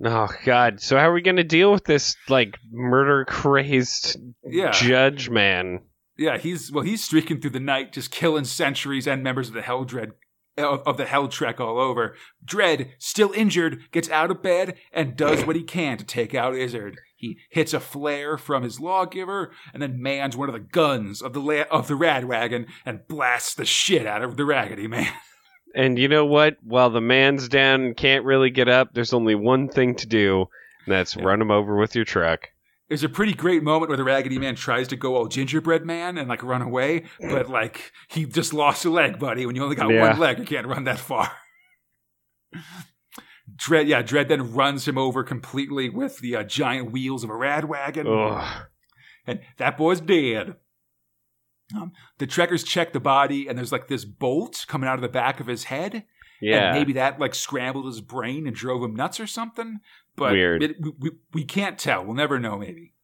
Oh god. So how are we going to deal with this like murder crazed Yeah. judge man? Yeah, he's, well, he's streaking through the night, just killing centuries and members of the Hell Dread. Of of the Hell Trek all over. Dredd, still injured, gets out of bed and does what he can to take out Izzard. He hits a flare from his lawgiver and then mans one of the guns of the la- of the Radwagon and blasts the shit out of the Raggedy Man. [laughs] And you know what? While the man's down and can't really get up, there's only one thing to do, and that's Yeah. run him over with your truck. There's a pretty great moment where the Raggedy Man tries to go all gingerbread man and like run away, but [laughs] like he just lost a leg, buddy. When you only got Yeah. one leg, you can't run that far. [laughs] Dredd, yeah, Dredd then runs him over completely with the uh, giant wheels of a rad wagon, Ugh. and that boy's dead. Um, the trekkers check the body, and there's like this bolt coming out of the back of his head, Yeah. and maybe that like scrambled his brain and drove him nuts or something. But Weird. it- we, we, we can't tell. We'll never know. Maybe.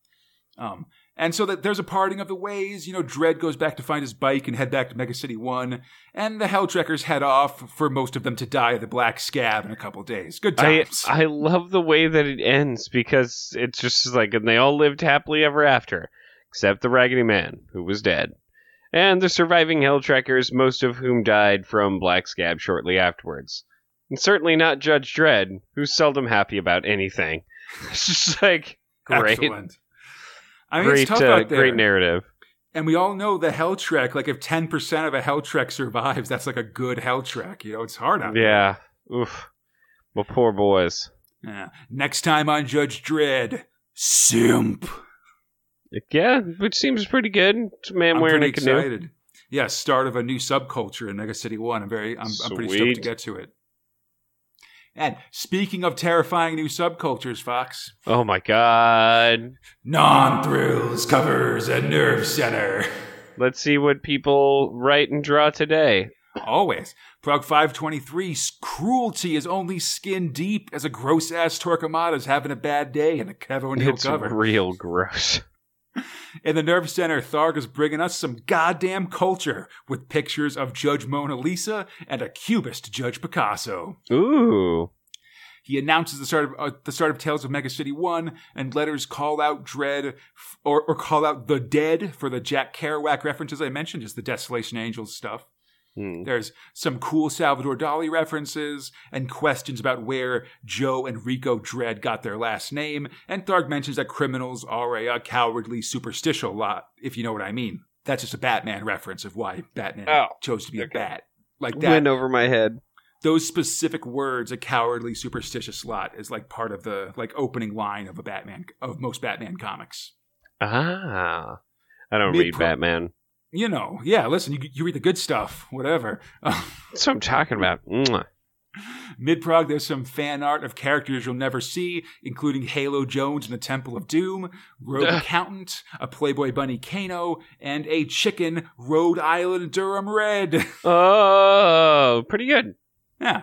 Um, And so that there's a parting of the ways. You know, Dredd goes back to find his bike and head back to Mega City 1. And the Helltrekkers head off for most of them to die of the Black Scab in a couple days. Good I times. I love the way that it ends because it's just like and they all lived happily ever after, except the Raggedy Man who was dead, and the surviving Helltrekkers, most of whom died from Black Scab shortly afterwards. And certainly not Judge Dredd, who's seldom happy about anything. [laughs] It's just like great, Excellent. I mean, great, it's tough uh, out there. great narrative. And we all know the Hell Trek, like if 10% of a Hell Trek survives, that's like a good Hell Trek. You know, it's hard out there. Yeah, oof. Well, poor boys. Yeah. Next time on Judge Dredd, Simp. Yeah, which seems pretty good. It's a man I'm wearing a canoe. excited. Yeah, start of a new subculture in Mega City 1. I'm very, I'm, I'm pretty stoked to get to it. And speaking of terrifying new subcultures, Fox, Oh my god. non thrills covers a nerve center. Let's see what people write and draw today. Always. Prog 523's cruelty is only skin deep as a gross ass Torquemada's having a bad day in a Kev O'Neill It's cover. real gross. In the Nerve Center, Tharg is bringing us some goddamn culture with pictures of Judge Mona Lisa and a cubist Judge Picasso. Ooh. He announces the start of uh, the start of Tales of Mega City One, and letters call out Dredd f- or, or call out the Dead for the Jack Kerouac references I mentioned, just the Desolation Angels stuff. Hmm. There's some cool Salvador Dali references and questions about where Joe and Rico Dredd got their last name. And Tharg mentions that criminals are a, uh, cowardly, superstitious lot, if you know what I mean. That's just a Batman reference of why Batman Oh, chose to be okay. a bat. Like that. Went over my head. Those specific words, a cowardly, superstitious lot, is like part of the like opening line of a Batman of most Batman comics. Ah. I don't Mid- read Batman. You know, yeah. Listen, you, you read the good stuff, whatever. [laughs] That's what I'm talking about. Mwah. Mid prog, there's some fan art of characters you'll never see, including Halo Jones in the Temple of Doom, Rogue. Accountant, a Playboy Bunny Kano, and a chicken Rhode Island Durham Red. [laughs] Oh, pretty good. yeah.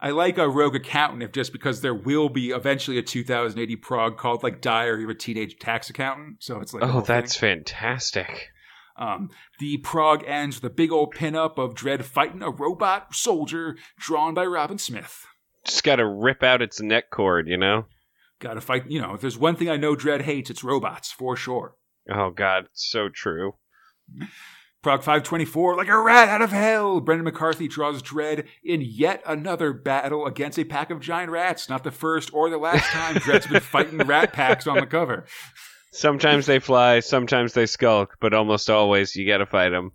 I like a Rogue Accountant if just because there will be eventually a 2080 prog called like Diary of a Teenage Tax Accountant. So it's like, Oh, whole thing. that's fantastic. Um, the prog ends with a big old pinup of Dredd fighting a robot soldier drawn by Robin Smith. Just got to rip out its neck cord, you know? Gotta fight, you know, if there's one thing I know Dredd hates, it's robots, for sure. Oh, God. So true. Prog 524, like a rat out of hell. Brendan McCarthy draws Dredd in yet another battle against a pack of giant rats. Not the first or the last time Dredd's been fighting rat packs on the cover. Sometimes they fly, sometimes they skulk, but almost always you got to fight them.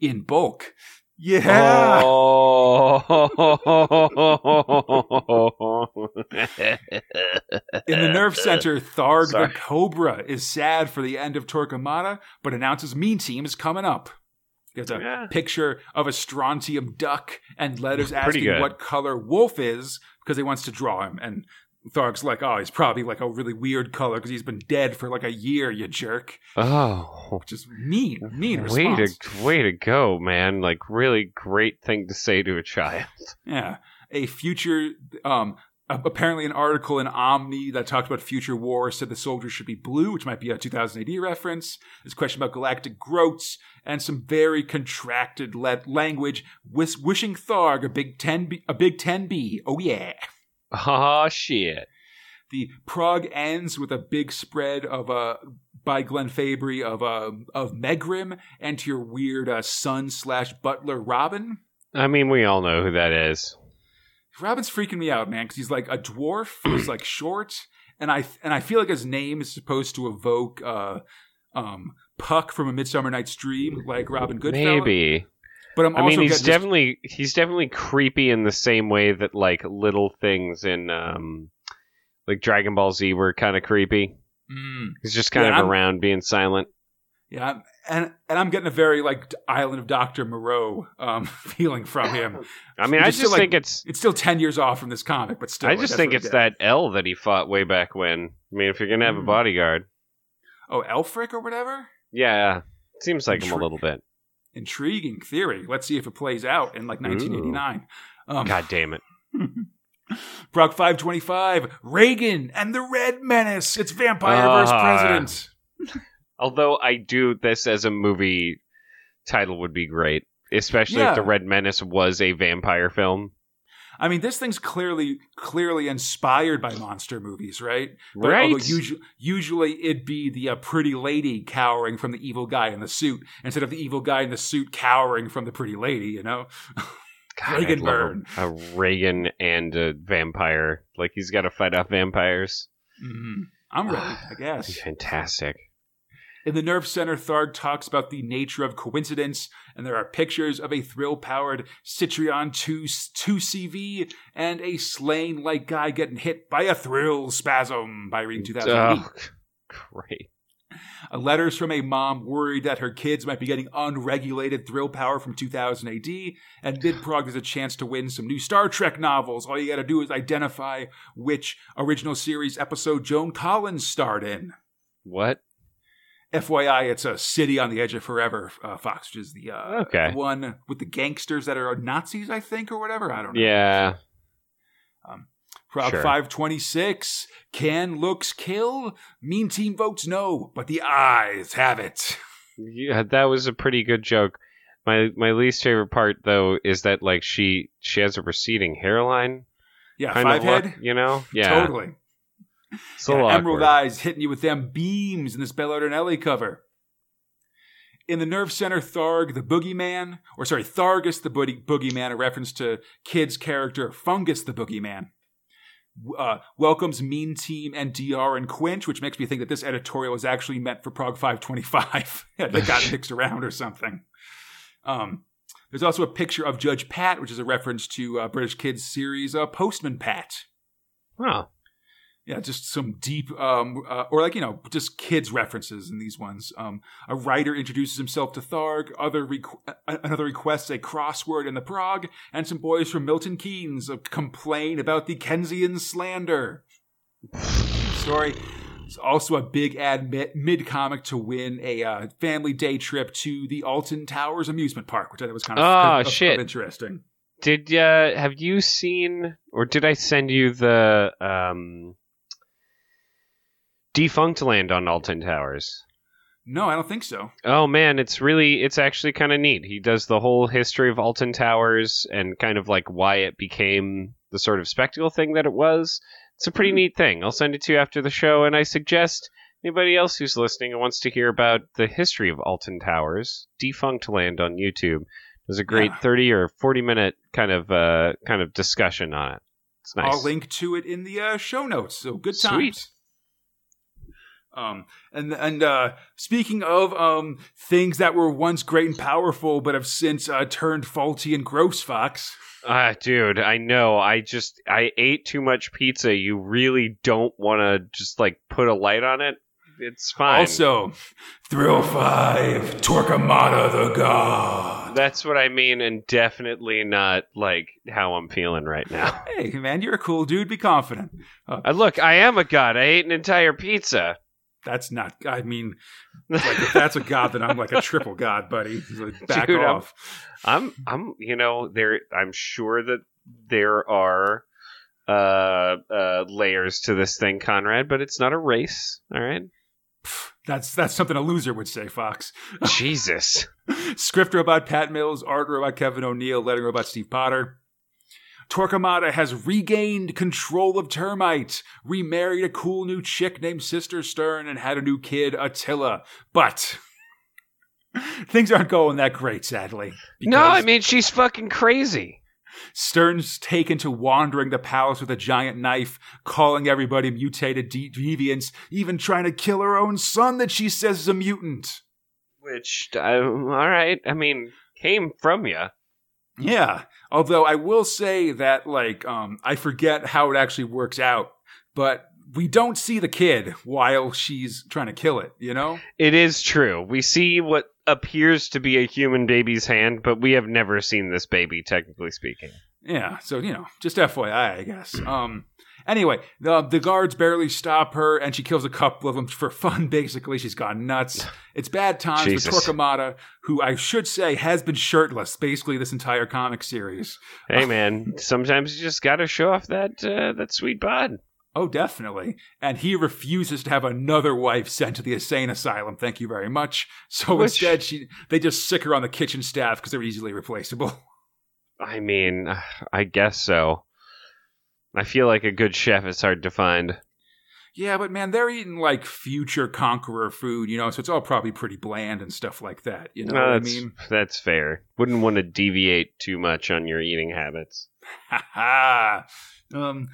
In bulk. Yeah. Oh. In the nerve [laughs] center, Tharg Sorry. the Cobra is sad for the end of Torquemada, but announces Mean Team is coming up. There's a Yeah. picture of a strontium duck and letters Pretty asking good. what color Wolf is because he wants to draw him. And Tharg's like, oh, he's probably like a really weird color because he's been dead for like a year, you jerk. oh. Which is mean, mean Way response. to way to go, man! Like really great thing to say to a child. [laughs] Yeah. A future, um, apparently an article in Omni that talked about future war said the soldiers should be blue, which might be a 2000 AD reference. This question about galactic groats and some very contracted language, wis- wishing Tharg a big 10B, a big 10B. Oh yeah. Oh shit! The prog ends with a big spread of uh, by Glenn Fabry of uh, of Megrim and to your weird uh, son slash butler Robin. I mean, we all know who that is. Robin's freaking me out, man, because he's like a dwarf [clears throat] who's like short, and I and I feel like his name is supposed to evoke uh, um, Puck from A Midsummer Night's Dream, like Robin Goodfellow. Maybe. But I'm I mean, he's this- definitely he's definitely creepy in the same way that like little things in um like Dragon Ball Z were kind of creepy. Mm, He's just kind Yeah, of I'm- around being silent. yeah, I'm- and and I'm getting a very like Island of Doctor Moreau um, [laughs] feeling from him. [laughs] I mean, He's I still, just like, think it's It's still ten years off from this comic, but still, I just that's think it's that L that he fought way back when. I mean, if you're gonna have a Mm. bodyguard, Oh, Elfric or whatever. yeah, seems like him a little bit. Intriguing theory. Let's see if it plays out in like 1989. Um, God damn it! [laughs] Prog 525, Reagan and the Red Menace. It's Vampireverse versus president. [laughs] Although I do this as a movie title would be great, especially Yeah. if the Red Menace was a vampire film. I mean, this thing's clearly clearly inspired by monster movies, right? But right? usually, usually it'd be the uh, pretty lady cowering from the evil guy in the suit instead of the evil guy in the suit cowering from the pretty lady. You know? [laughs] God, Reagan burn. A, a Reagan and a vampire. Like he's got to fight off vampires. Mhm. I'm ready, I [sighs] guess. fantastic. In the Nerve Center, Tharg talks about the nature of coincidence, and there are pictures of a thrill powered Citroën 2, 2CV and a slain like guy getting hit by a thrill spasm by reading 2008. Oh, great. Uh, letters from a mom worried that her kids might be getting unregulated thrill power from 2000 AD, and Midprog has a chance to win some new Star Trek novels. All you gotta do is identify which original series episode Joan Collins starred in. What? FYI, it's a city on the edge of forever, uh, Fox, which is the, uh, Okay. one with the gangsters that are Nazis, I think, or whatever. I don't know. Yeah. Prog Sure. 526. Can looks kill? Mean team votes no, but the eyes have it. Yeah, that was a pretty good joke. My my least favorite part though is that like she she has a receding hairline. Yeah, five look, head. you know? Yeah. Totally. A Yeah, Emerald. Eyes hitting you with them beams in this Bell Ellie cover. In the Nerve Center, Tharg, the Boogeyman, or sorry, Thargus, the Boogie- Boogeyman, a reference to Kid's character Fungus, the Boogeyman, uh, welcomes Mean Team and DR and Quinch, which makes me think that this editorial is actually meant for Prog 525. [laughs] they got [laughs] mixed around or something. Um, there's also a picture of Judge Pat, which is a reference to uh, British Kids series uh, Postman Pat. Oh. Yeah, just some deep, um, uh, or like you know, just kids references in these ones. Um, a writer introduces himself to Tharg. Other requ- uh, another requests a crossword in the prog, and some boys from Milton Keynes uh, complain about the Keynesian slander. Story. It's also a big ad mid comic to win a uh, family day trip to the Alton Towers amusement park, which I thought was kind of, Oh, of- of shit. interesting. Did uh have you seen or did I send you the um Defunctland on Alton Towers? No, I don't think so. Oh man, it's really it's actually kind of neat. He does the whole history of Alton Towers and kind of like why it became the sort of spectacle thing that it was. It's a pretty neat thing. I'll send it to you after the show and I suggest anybody else who's listening and wants to hear about the history of Alton Towers, Defunctland on YouTube. There's a great Yeah. 30 or 40 minute kind of uh kind of discussion on it. It's nice. I'll link to it in the uh, show notes. So good Sweet. Um, and and uh, speaking of um things that were once great and powerful, but have since uh, turned faulty and gross, Fox. Ah, dude, I know. I just I ate too much pizza. You really don't want to just like put a light on it. It's fine. Also, Thrill Five, Torquemada the God. That's what I mean, and definitely not like how I'm feeling right now. Hey man, you're a cool dude. Be confident. Uh, look, I am a god. I ate an entire pizza. That's not. I mean, like if that's a god, then I'm like a triple god, buddy. Like, [laughs] back Dude, I'm- off. I'm, I'm, you know, there. I'm sure that there are uh, uh, layers to this thing, Conrad, but it's not a race. All right, That's that's something a loser would say, Fox. [laughs] Jesus. Script robot Pat Mills, art robot Kevin O'Neill, letter robot Steve Potter. Torquemada has regained control of Termight, remarried a cool new chick named Sister Stern, and had a new kid, Attila. But [laughs] things aren't going that great, sadly. No, I mean she's fucking crazy. Stern's taken to wandering the palace with a giant knife, calling everybody mutated de- deviants, even trying to kill her own son that she says is a mutant. Which, uh, all right. I mean, came from you. Yeah. Although I will say that, like, um, I forget how it actually works out, but we don't see the kid while she's trying to kill it, you know? It is true. We see what appears to be a human baby's hand, but we have never seen this baby, technically speaking. Yeah. So, you know, just FYI, I guess. Um, anyway, the, the guards barely stop her and she kills a couple of them for fun, [laughs] basically. She's gone nuts. [sighs] It's bad times Jesus. for Torquemada, who I should say has been shirtless basically this entire comic series. Hey, man, sometimes you just got to show off that uh, that sweet bod. Oh, definitely. And he refuses to have another wife sent to the insane asylum. Thank you very much. So Which- instead, she they just sick her on the kitchen staff because they're easily replaceable. [laughs] I mean, I guess so. I feel like a good chef is hard to find. Yeah, but man, they're eating like future conqueror food, you know, so it's all probably pretty bland and stuff like that. You know Uh, what I mean? that's fair. Wouldn't want to deviate too much on your eating habits. Ha [laughs] ha. Um,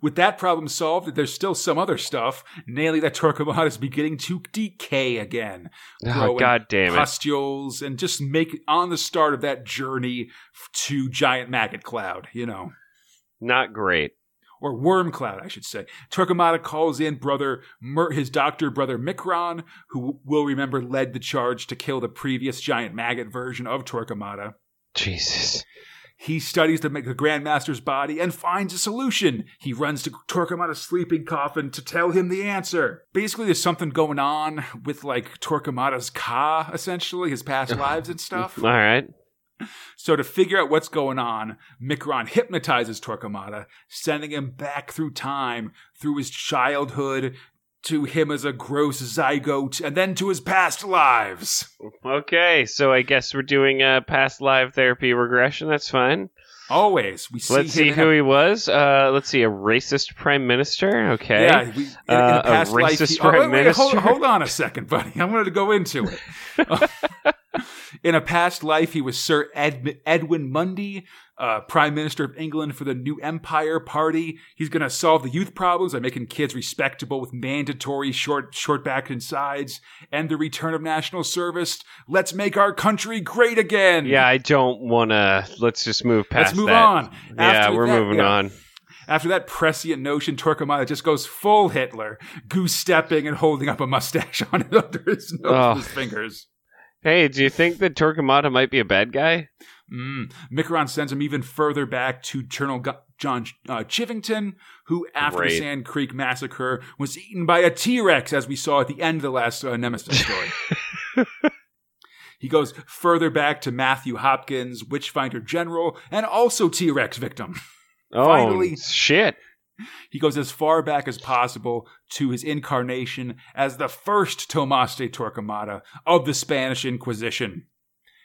with that problem solved, there's still some other stuff, namely that Torquemada is beginning to decay again. Oh, God damn it. Pustules and just make on the start of that journey to giant maggot cloud, you know. Not great. Or Worm Cloud, I should say. Torquemada calls in brother Mer- his doctor brother Micron, who will remember led the charge to kill the previous giant maggot version of Torquemada. Jesus. He studies the, the Grandmaster's body and finds a solution. He runs to Torquemada's sleeping coffin to tell him the answer. Basically, there's something going on with like Torquemada's Ka, essentially, his past [laughs] lives and stuff. All right. So to figure out what's going on, Micron hypnotizes Torquemada, sending him back through time, through his childhood, to him as a gross zygote, and then to his past lives. Okay, so I guess we're doing a past live therapy regression. That's fine. Always, we see Let's see who a- he was. Uh, let's see, a racist prime minister. Okay. Yeah, we, in, in Uh, a a life. racist he- prime wait, wait, hold, minister? hold on a second, buddy. I wanted to go into it. [laughs] in a past life, he was Sir Ed, Edwin Mundy, uh, Prime Minister of England for the New Empire Party. He's going to solve the youth problems by making kids respectable with mandatory short, short back and sides and the return of national service. Let's make our country great again. Yeah, I don't want to. Let's just move past Let's move that. on. Yeah, After we're that- moving yeah. on. After that prescient notion, Torquemada just goes full Hitler, goose stepping and holding up a mustache [laughs] on it under his nose Oh. his fingers. Hey, do you think that Torquemada might be a bad guy? Mm. Micron sends him even further back to Colonel John uh, Chivington, who, after Great. the Sand Creek massacre, was eaten by a T Rex, as we saw at the end of the last uh, Nemesis story. [laughs] he goes further back to Matthew Hopkins, Witchfinder General, and also T Rex victim. Oh, Finally. shit. He goes as far back as possible to his incarnation as the first Tomas de Torquemada of the Spanish Inquisition.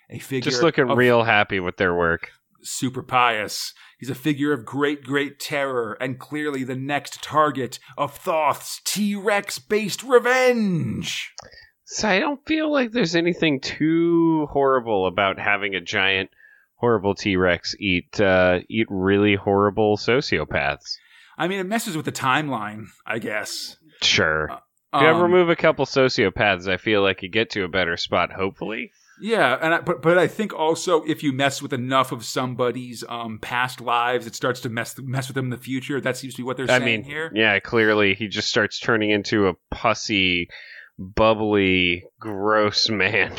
A figure Just looking of real happy with their work. super pious. He's a figure of great, great terror, and clearly the next target of Thoth's T Rex based revenge. So I don't feel like there's anything too horrible about having a giant, horrible T Rex eat uh, eat really horrible sociopaths. I mean, it messes with the timeline, I guess. Sure. If you Um, remove a couple sociopaths, I feel like you get to a better spot. Hopefully. Yeah, and I, but but I think also if you mess with enough of somebody's um past lives, it starts to mess mess with them in the future. That seems to be what they're I saying mean, here. yeah, clearly he just starts turning into a pussy, bubbly, gross man.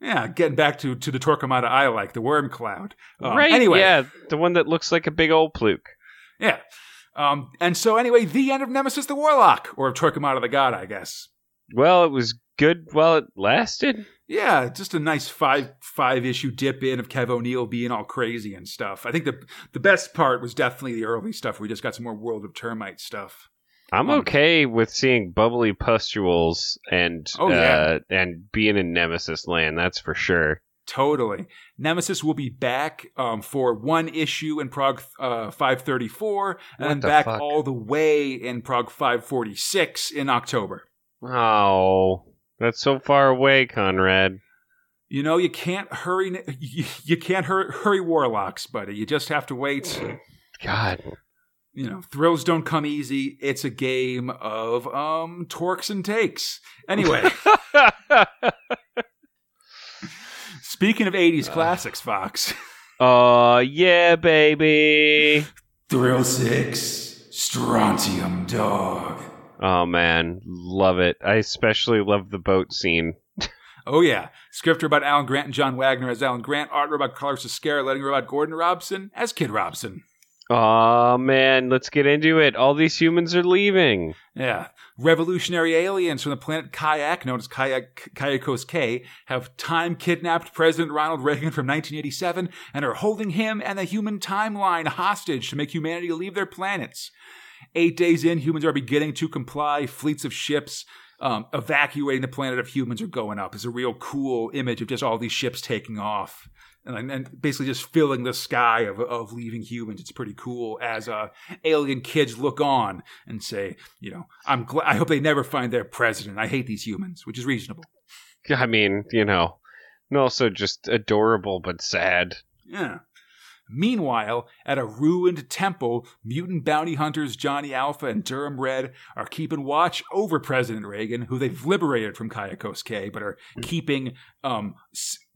Yeah, getting back to to the Torquemada I like, the Worm Cloud. Um, right? Anyway, yeah, the one that looks like a big old pluke. yeah. Um, and so anyway, the end of Nemesis the Warlock, or of Torquemada the God, I guess. Well, it was good while it lasted. Yeah, just a nice five five issue dip in of Kev O'Neill being all crazy and stuff. I think the the best part was definitely the early stuff. We just got some more World of Termight stuff. I'm Um, okay with seeing bubbly pustules and Oh, yeah. uh, and being in Nemesis land. That's for sure. Totally. Nemesis will be back um, for one issue in Prog uh, 534, and What then the back fuck? all the way in Prog 546 in October. Oh, that's so far away, Conrad. You know, you can't hurry. [laughs] You, you can't hurry, hurry warlocks, buddy. You just have to wait. God. You know, thrills don't come easy. It's a game of um torques and takes. Anyway, [laughs] speaking of 80s classics, Fox. Oh yeah, baby. Thrill 6, Strontium Dog. Oh man, love it. I especially love the boat scene. Oh yeah, scripter about Alan Grant and John Wagner as Alan Grant, art about Carlos Ezquerra, letting about Gordon Robson as Kid Robson. Oh man, let's get into it. All these humans are leaving. Yeah, revolutionary aliens from the planet Kayak, known as Kayak Kayakos K, have time kidnapped President Ronald Reagan from 1987 and are holding him and the human timeline hostage to make humanity leave their planets. Eight days in, humans are beginning to comply. Fleets of ships um, evacuating the planet of humans are going up. It's a real cool image of just all these ships taking off. And, and basically just filling the sky of, of leaving humans. It's pretty cool as uh, alien kids look on and say, you know, I'm glad. I hope they never find their president. I hate these humans, which is reasonable. Yeah, I mean, you know, and also just adorable but sad. Yeah. Meanwhile, at a ruined temple, mutant bounty hunters Johnny Alpha and Durham Red are keeping watch over President Reagan, who they've liberated from Kayakos K, but are keeping um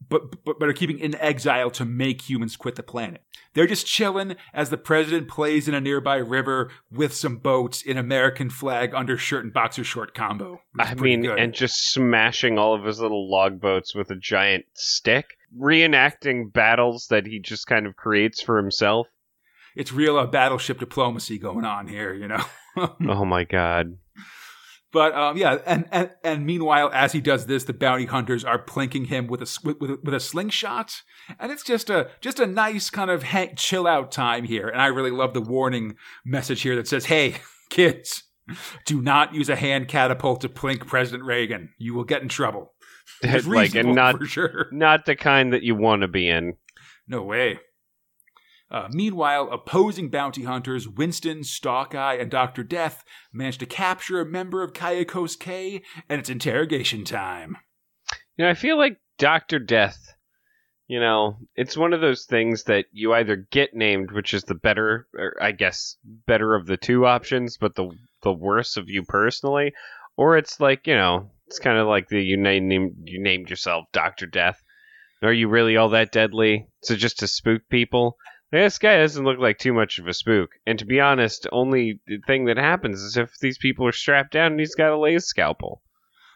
but, but but are keeping in exile to make humans quit the planet. They're just chilling as the president plays in a nearby river with some boats in American flag undershirt and boxer short combo. I mean, good. and just smashing all of his little log boats with a giant stick reenacting battles that he just kind of creates for himself. It's real uh, battleship diplomacy going on here, you know. [laughs] oh my god. But um, yeah, and, and and meanwhile, as he does this, the bounty hunters are plinking him with a with, with, a slingshot, and it's just a just a nice kind of hang, chill out time here. And I really love the warning message here that says, "Hey, [laughs] kids, do not use a hand catapult to plink President Reagan. You will get in trouble." like and not [laughs] sure. not the kind that you want to be in. No way. Uh, meanwhile, opposing bounty hunters Winston, Stalkeye, and Dr. Death manage to capture a member of Kayakos K, and it's interrogation time. You know, I feel like Dr. Death, you know, it's one of those things that you either get named, which is the better, I guess, better of the two options, but the the worse of you personally, or it's like, you know, it's kind of like the you name you named yourself Doctor Death. Are you really all that deadly? So just to spook people? This guy doesn't look like too much of a spook. And to be honest, only thing that happens is if these people are strapped down and he's got a laser scalpel.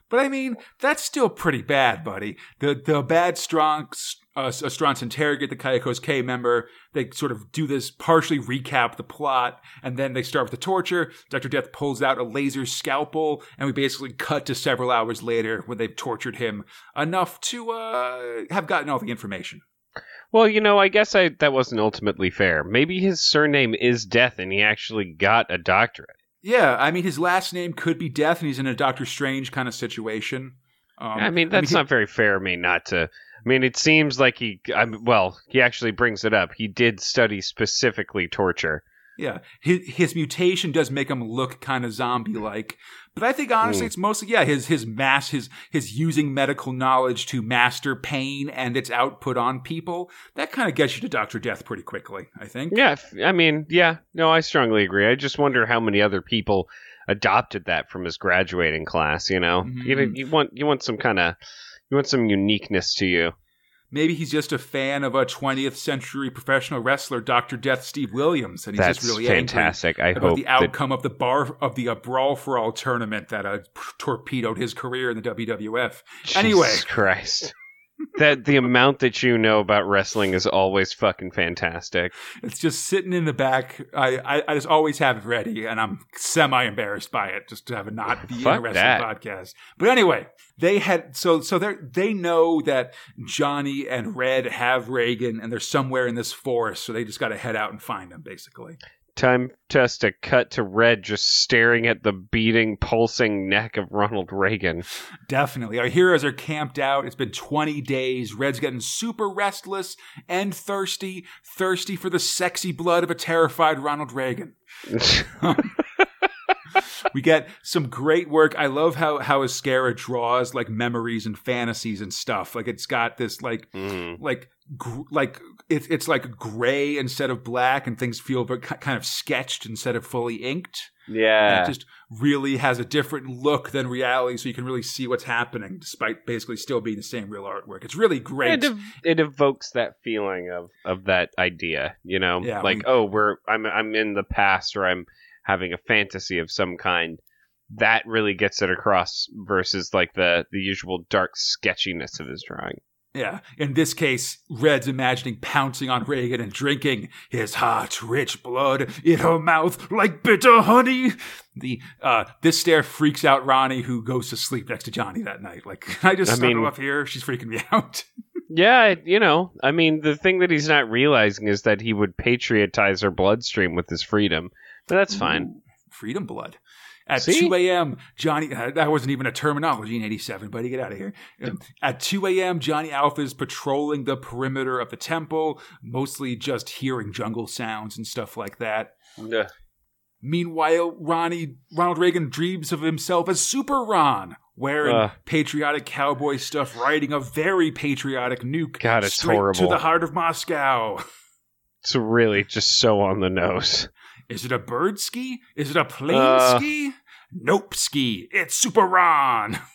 But I mean, that's still pretty bad, buddy. The the bad strong uh, Astrons interrogate the Kayakos K member. They sort of do this, partially recap the plot, and then they start with the torture. Dr. Death pulls out a laser scalpel, and we basically cut to several hours later when they've tortured him enough to uh, have gotten all the information. Well, you know, I guess I, that wasn't ultimately fair. Maybe his surname is Death, and he actually got a doctorate. Yeah, I mean, his last name could be Death, and he's in a Doctor Strange kind of situation. Um, I mean, that's I mean, not very fair of me not to I mean, it seems like he, I'm, well, he actually brings it up. He did study specifically torture. Yeah, his his mutation does make him look kind of zombie like, but I think honestly mm. it's mostly yeah his his mass his his using medical knowledge to master pain and its output on people that kind of gets you to Doctor Death pretty quickly. I think. Yeah, I mean, yeah, no, I strongly agree. I just wonder how many other people adopted that from his graduating class. You know, mm-hmm. you you want you want some kind of you want some uniqueness to you. Maybe he's just a fan of a 20th century professional wrestler, Dr. Death Steve Williams, and he's That's just really fantastic. I hope the outcome that... of the bar of the uh, Brawl for All tournament that uh, torpedoed his career in the WWF. Jesus anyway, Christ that the amount that you know about wrestling is always fucking fantastic. It's just sitting in the back. I, I, I just always have it ready, and I'm semi embarrassed by it just to have it not be a wrestling that. podcast. But anyway, they had so so they they know that Johnny and Red have Reagan, and they're somewhere in this forest, so they just got to head out and find them, basically. Time just to cut to Red just staring at the beating, pulsing neck of Ronald Reagan. Definitely. Our heroes are camped out. It's been 20 days. Red's getting super restless and thirsty, thirsty for the sexy blood of a terrified Ronald Reagan. [laughs] we get some great work. I love how how Ezquerra draws like memories and fantasies and stuff. Like it's got this like mm. like gr- like it's it's like gray instead of black, and things feel kind of sketched instead of fully inked. Yeah, and it just really has a different look than reality, so you can really see what's happening, despite basically still being the same real artwork. It's really great. It, ev- it evokes that feeling of of that idea, you know, yeah, like we, oh, we're I'm I'm in the past, or I'm having a fantasy of some kind. That really gets it across versus like the the usual dark sketchiness of his drawing. Yeah. In this case, Red's imagining pouncing on Reagan and drinking his hot, rich blood in her mouth like bitter honey. The uh, this stare freaks out Ronnie, who goes to sleep next to Johnny that night. Like, can [laughs] I just I mean, up here? She's freaking me out. [laughs] yeah, you know, I mean, the thing that he's not realizing is that he would patriotize her bloodstream with his freedom. But that's fine. freedom blood. At See? 2 a.m., Johnny, uh, that wasn't even a terminology in 87, buddy, get out of here. At 2 a.m., Johnny Alpha is patrolling the perimeter of the temple, mostly just hearing jungle sounds and stuff like that. Ugh. Meanwhile, Ronnie Ronald Reagan dreams of himself as Super Ron, wearing Ugh. patriotic cowboy stuff, riding a very patriotic nuke God, it's straight to the heart of Moscow. [laughs] It's really just so on the nose. Is it a bird ski? Is it a plane Uh. ski? Nope, ski. It's Super Ron. [laughs]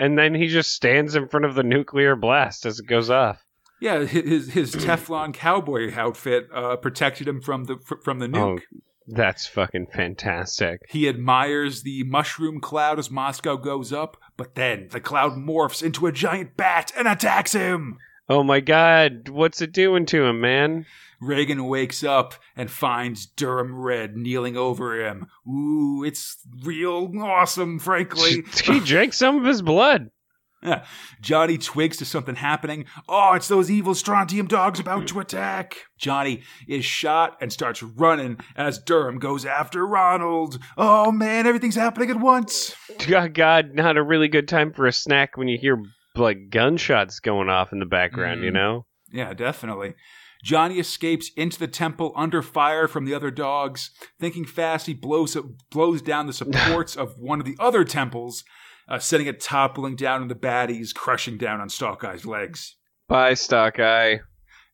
And then he just stands in front of the nuclear blast as it goes off. Yeah, his his Teflon cowboy outfit uh, protected him from the from the nuke. Oh, that's fucking fantastic. He admires the mushroom cloud as Moscow goes up, but then the cloud morphs into a giant bat and attacks him. Oh my god, what's it doing to him, man? Reagan wakes up and finds Durham Red kneeling over him. Ooh, it's real awesome, frankly. [laughs] he drank some of his blood. [laughs] Yeah. Johnny twigs to something happening. Oh, it's those evil strontium dogs about to attack. Johnny is shot and starts running as Durham goes after Ronald. Oh man, everything's happening at once. God, God, not a really good time for a snack when you hear like gunshots going off in the background, you Mm. know? Yeah, definitely. Johnny escapes into the temple under fire from the other dogs. Thinking fast, he blows blows down the supports of one of the other temples, uh, sending it toppling down on the baddies, crushing down on Stalkeye's legs. Bye, Stalkeye.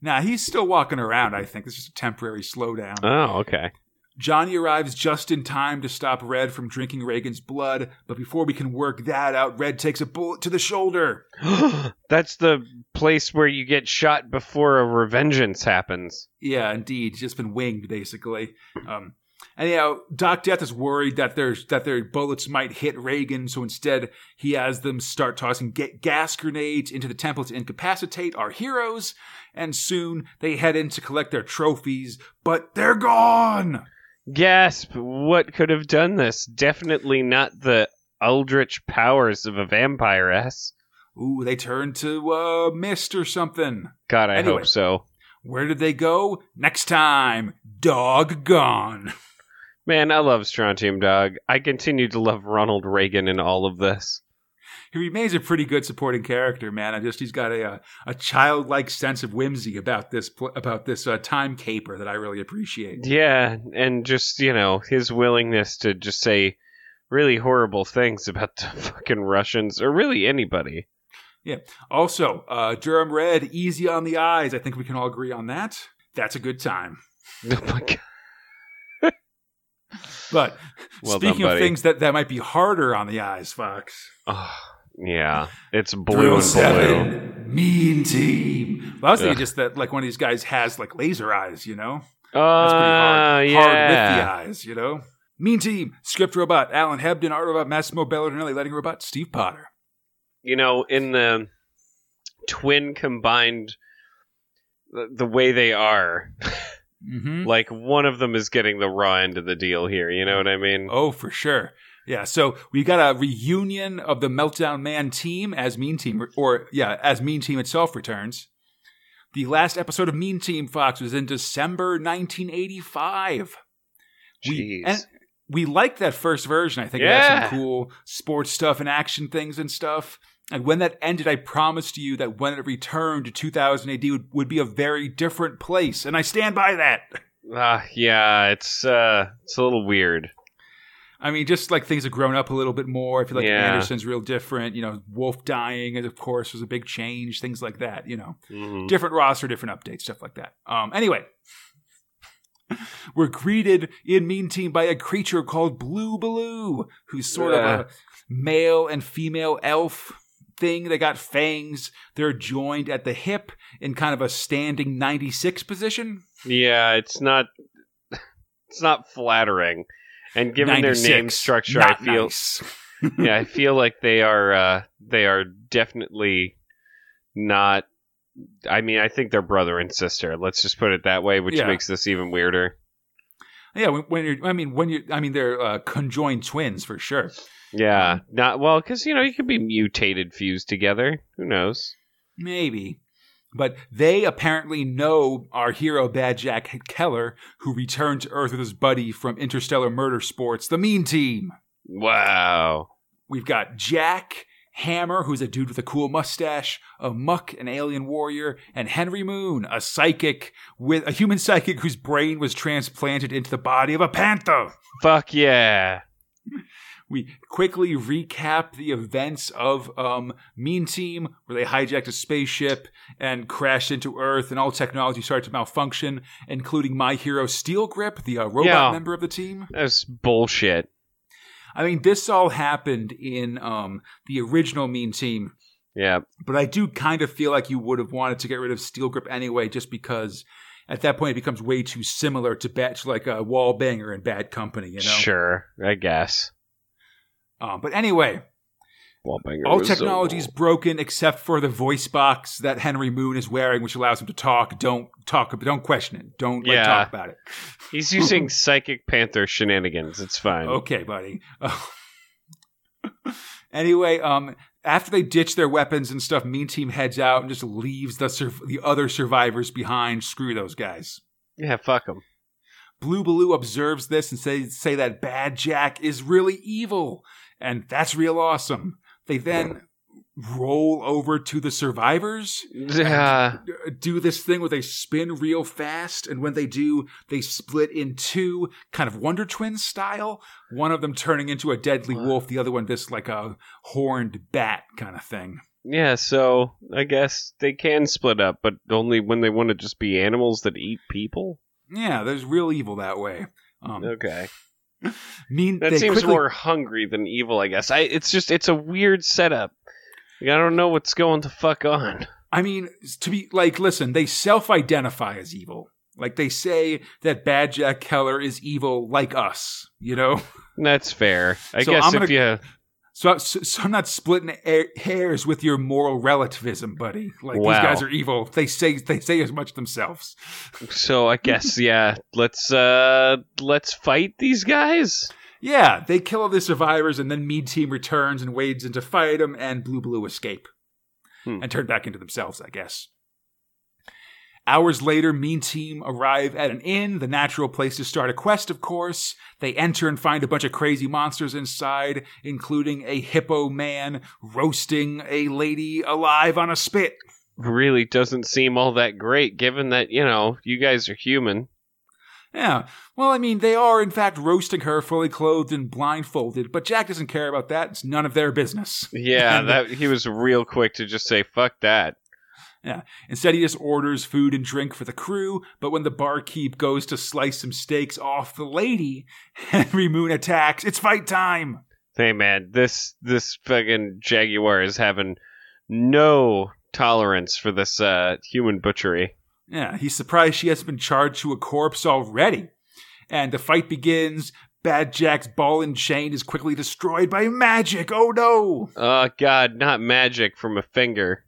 Now he's still walking around. I think this is a temporary slowdown. Oh, okay. Johnny arrives just in time to stop Red from drinking Reagan's blood, but before we can work that out, Red takes a bullet to the shoulder. [gasps] That's the place where you get shot before a revengeance happens. Yeah, indeed, he's just been winged basically. Um, anyhow, Doc Death is worried that there's that their bullets might hit Reagan, so instead he has them start tossing ga- gas grenades into the temple to incapacitate our heroes. And soon they head in to collect their trophies, but they're gone. Gasp! What could have done this? Definitely not the eldritch powers of a vampiress. Ooh, they turned to uh, mist or something. God, I Anyway. hope so. Where did they go? Next time, dog gone. Man, I love Strontium Dog. I continue to love Ronald Reagan in all of this. He remains a pretty good supporting character, man. I just he's got a a, a childlike sense of whimsy about this about this uh, time caper that I really appreciate. Yeah, and just, you know, his willingness to just say really horrible things about the [laughs] fucking Russians or really anybody. Yeah. Also, uh, Durham Red, easy on the eyes. I think we can all agree on that. That's a good time. [laughs] Oh my god. But Well speaking done, of things that, that might be harder on the eyes, Fox. Oh, yeah, it's blue and blue. mean team. Well, I was thinking just that like one of these guys has like laser eyes, you know? Uh, That's pretty hard. yeah. Hard with the eyes, you know? Mean team, script robot, Alan Hebden, art robot, Massimo Belardinelli, lighting robot, Steve Potter. you know, in the twin combined, the, the way they are, Mm-hmm. [laughs] like one of them is getting the raw end of the deal here. You know what I mean? Oh, for sure. Yeah, so we got a reunion of the Meltdown Man team as Mean Team, or yeah, as Mean Team itself returns. The last episode of Mean Team Fox was in December 1985. We, Jeez. and we liked that first version. I think it had some cool sports stuff and action things and stuff. And when that ended, I promised you that when it returned to 2000 AD would, would be a very different place, and I stand by that. Ah, yeah, it's uh, it's a little weird. I mean, just like things have grown up a little bit more. I feel like Yeah. Anderson's real different. You know, Wolf dying, of course, was a big change. Things like that. You know, Mhm. different roster, different updates, stuff like that. Um, anyway, we're greeted in Mean Team by a creature called Blue Baloo, who's sort of a male and female elf thing. They got fangs. They're joined at the hip in kind of a standing 96 position. Yeah, it's not. [laughs] It's not flattering, and given their name structure, I feel nice. [laughs] yeah, I [laughs] feel like they are uh, they are definitely not. I mean, I think they're brother and sister. Let's just put it that way, which Yeah. makes this even weirder. Yeah, when, when you're, I mean, when you, I mean, they're uh, conjoined twins for sure. Yeah, not well because you know you could be mutated fused together. Who knows? Maybe. But they apparently know our hero, Bad Jack Keller, who returned to Earth with his buddy from Interstellar Murder Sports, the Mean Team. Wow. We've got Jack, Hammer, who's a dude with a cool mustache, a muck, an alien warrior, and Henry Moon, a psychic with a human psychic whose brain was transplanted into the body of a panther. Fuck yeah. We quickly recap the events of um, Mean Team, where they hijacked a spaceship and crashed into Earth, and all technology started to malfunction, including my hero Steel Grip, the uh, robot Yeah. member of the team. That's bullshit. I mean, this all happened in um, the original Mean Team, Yeah. but I do kind of feel like you would have wanted to get rid of Steel Grip anyway, just because at that point it becomes way too similar to Batch, like a wall banger and Bad Company, you know. Sure, I guess. Um, but anyway, Wallbanger all technology is broken except for the voice box that Henry Moon is wearing, which allows him to talk. Don't talk, don't question it. Don't like, Yeah. talk about it. [laughs] He's using [laughs] Psychic Panther shenanigans. It's fine. Okay, buddy. [laughs] anyway, um, after they ditch their weapons and stuff, Mean Team heads out and just leaves the sur- the other survivors behind. Screw those guys. Yeah, fuck them. Blue Baloo observes this and say say that Bad Jack is really evil, and that's real awesome. They then roll over to the survivors, Yeah. do this thing where they spin real fast, and when they do, they split in two, kind of Wonder Twins style. One of them turning into a deadly wolf, the other one this like a horned bat kind of thing. Yeah, so I guess they can split up, but only when they want to just be animals that eat people. Yeah, there's real evil that way. Um, Okay. [laughs] mean That seems quickly- more hungry than evil, I guess. I it's just it's a weird setup. Like, I don't know what's going to fuck on. I mean, to be like, listen, they self-identify as evil. Like they say that Bad Jack Keller is evil, like us. You know. That's fair. I So guess I'm if you So, so, I'm not splitting hairs with your moral relativism, buddy. Like Wow. these guys are evil. They say they say as much themselves. so I guess [laughs] yeah, let's uh let's fight these guys. Yeah, they kill all the survivors, and then Mean Team returns and wades in to fight them, and Blue Blue escape Hmm. and turn back into themselves, I guess. Hours later, Mean Team arrive at an inn, the natural place to start a quest, of course. They enter and find a bunch of crazy monsters inside, including a hippo man roasting a lady alive on a spit. Really doesn't seem all that great given that, you know, you guys are human. Yeah. Well, I mean, they are in fact roasting her fully clothed and blindfolded, but Jack doesn't care about that. It's none of their business. Yeah, [laughs] that he was real quick to just say fuck that. Instead, he just orders food and drink for the crew, but when the barkeep goes to slice some steaks off the lady, [laughs] Henry Moon attacks. It's fight time! Hey man, this this fucking jaguar is having no tolerance for this uh human butchery. Yeah, he's surprised she hasn't been charged to a corpse already. And the fight begins. Bad Jack's ball and chain is quickly destroyed by magic. Oh no! Oh god, not magic from a finger.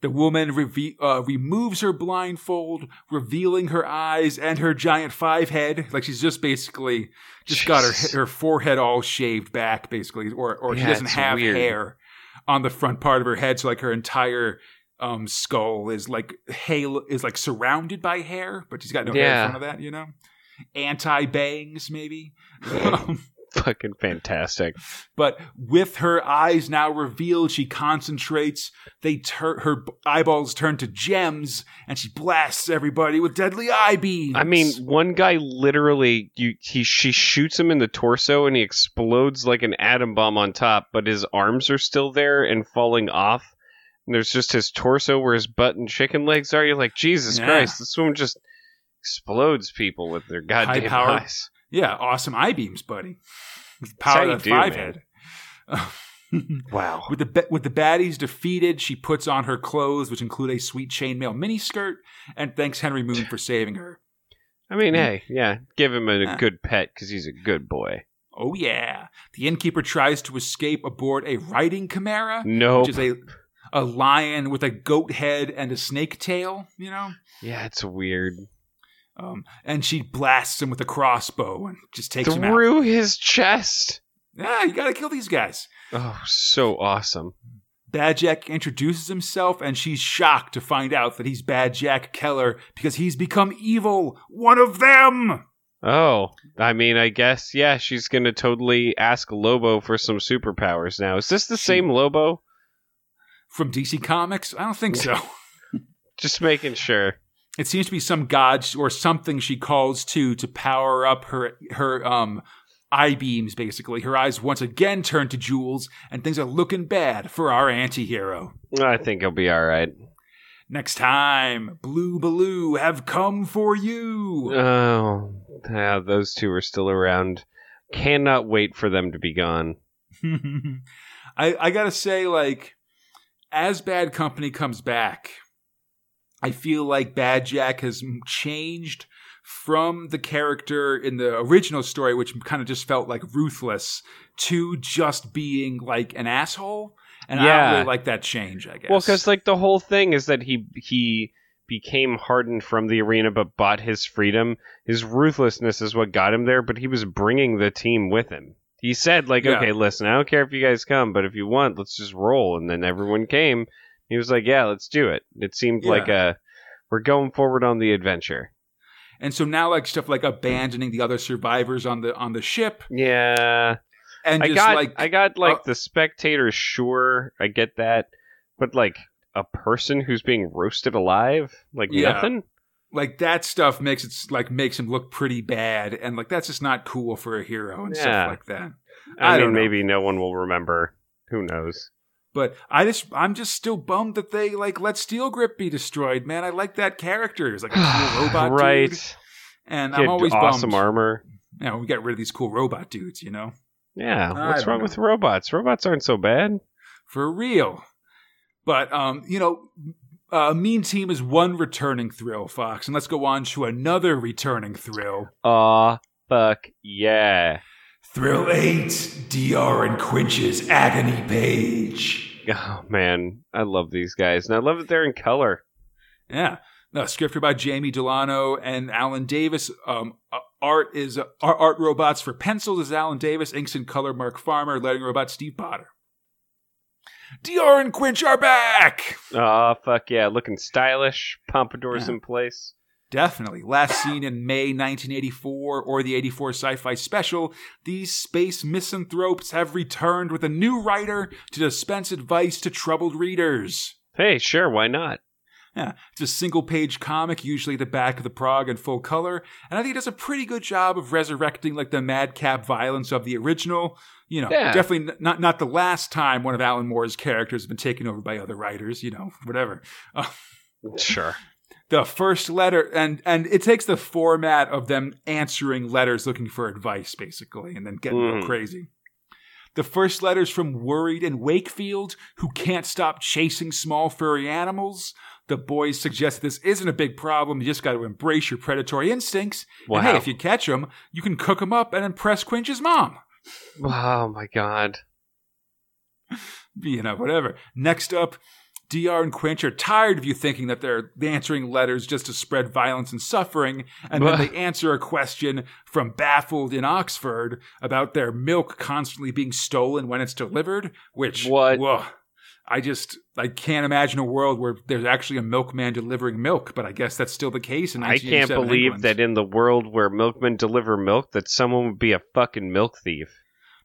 The woman reve- uh, removes her blindfold, revealing her eyes and her giant five head. Like she's just basically just got her her forehead all shaved back, basically, or or she doesn't have weird. hair on the front part of her head, so like her entire um, skull is like halo is like surrounded by hair, but she's got no hair Yeah. in front of that, you know. Anti bangs, maybe. [laughs] Um, Fucking fantastic. but with her eyes now revealed, she concentrates. They turn her eyeballs turn to gems, and she blasts everybody with deadly eye beams. I mean, one guy literally you he she shoots him in the torso and he explodes like an atom bomb on top, but his arms are still there and falling off. And there's just his torso where his butt and chicken legs are. You're like, Jesus Yeah. Christ, this woman just explodes people with their goddamn High-powered- eyes. Yeah, awesome eye beams, buddy. Power of the five head. [laughs] Wow. With the with the baddies defeated, she puts on her clothes, which include a sweet chainmail miniskirt, and thanks Henry Moon for saving her. I mean, hmm. hey, yeah, give him a good pet because he's a good boy. Oh yeah, the innkeeper tries to escape aboard a riding chimera, Nope. which is a a lion with a goat head and a snake tail. You know. Yeah, it's weird. Um, and she blasts him with a crossbow and just takes him. Through his chest. Yeah, you gotta kill these guys. Oh, so awesome. Bad Jack introduces himself, and she's shocked to find out that he's Bad Jack Keller because he's become evil, one of them. Oh, I mean, I guess yeah, she's gonna totally ask Lobo for some superpowers now. Is this the She- same Lobo? From DC Comics? I don't think so. [laughs] Just making sure. It seems to be some god or something she calls to to power up her her um eye beams. Basically, her eyes once again turn to jewels, and things are looking bad for our anti-hero. I think he'll be all right. Next time, Blue Baloo have come for you. Oh, yeah, those two are still around. Cannot wait for them to be gone. [laughs] I I gotta say, like, as Bad Company comes back, I feel like Bad Jack has changed from the character in the original story, which kind of just felt like ruthless, to just being like an asshole. And I don't really like that change. I guess. Well, because like the whole thing is that he he became hardened from the arena, but bought his freedom. His ruthlessness is what got him there, but he was bringing the team with him. He said, like, Yeah. okay, listen, I don't care if you guys come, but if you want, let's just roll. And then everyone came. He was like, yeah, let's do it. It seemed Yeah. like a we're going forward on the adventure. and so now, like stuff like abandoning the other survivors on the on the ship, Yeah, and I just got like I got like uh, the spectators. Sure, I get that, but like a person who's being roasted alive, like Yeah. nothing. like that stuff makes it like makes him look pretty bad, and like that's just not cool for a hero and Yeah. stuff like that. I, I mean, don't know. maybe no one will remember. Who knows? But I just I'm just still bummed that they like let Steel Grip be destroyed, man. I like that character. He's like a cool [sighs] robot right? dude. And He I'm always awesome bummed. armor. Know, we got rid of these cool robot dudes, you know? Yeah. I What's wrong know. with robots? Robots aren't so bad. For real. But um, you know, uh, Mean Team is one returning thrill, Fox, and let's go on to another returning thrill. Aw, fuck yeah. Thrill 8, DR and Quinch's Agony Page. [laughs] Oh man, I love these guys, and I love that they're in color. Yeah. No, scripted by Jamie Delano and Alan Davis. Um, uh, art is uh, art, robots for pencils is Alan Davis. Inks and color Mark Farmer. Letting robot Steve Potter. DR and Quinch are back. Aw, fuck yeah, looking stylish. Pompadours Yeah. in place. Definitely. Last seen in May 1984 or the 84 sci fi special, these space misanthropes have returned with a new writer to dispense advice to troubled readers. Hey, sure, why not? Yeah, it's a single page comic, usually the back of the prog in full color, and I think it does a pretty good job of resurrecting like the madcap violence of the original. You know, Yeah. definitely not not the last time one of Alan Moore's characters has been taken over by other writers. You know, whatever. Uh, [laughs] Sure. The first letter, and and it takes the format of them answering letters looking for advice, basically, and then getting real Mhm. crazy. The first letter's from Worried in Wakefield, who can't stop chasing small furry animals. The boys suggest this isn't a big problem. You just got to embrace your predatory instincts. Wow. And hey, if you catch them, you can cook them up and impress Quinch's mom. Oh my god. [laughs] You know, whatever. Next up, DR and Quinch are tired of you thinking that they're answering letters just to spread violence and suffering, and then they answer a question from Baffled in Oxford about their milk constantly being stolen when it's delivered. Which What? Whoa, I just I can't imagine a world where there's actually a milkman delivering milk, but I guess that's still the case in I can't believe England. that in the world where milkmen deliver milk that someone would be a fucking milk thief.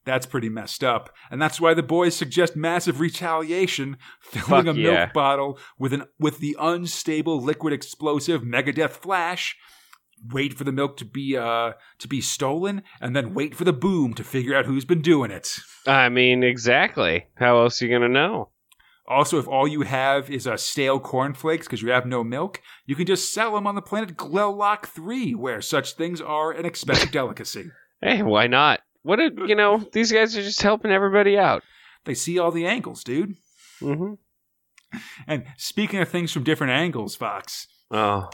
That's pretty messed up. And that's why the boys suggest massive retaliation, filling Fuck a yeah. milk bottle with an with the unstable liquid explosive Megadeth Flash. Wait for the milk to be uh to be stolen, and then wait for the boom to figure out who's been doing it. I mean, exactly. How else are you gonna know? Also, if all you have is uh, stale cornflakes because you have no milk, you can just sell them on the planet Glowlock 3, where such things are an expensive [laughs] delicacy. Hey, why not? What a you know, these guys are just helping everybody out. They see all the angles, dude. Mm-hmm. And speaking of things from different angles, Fox, Oh,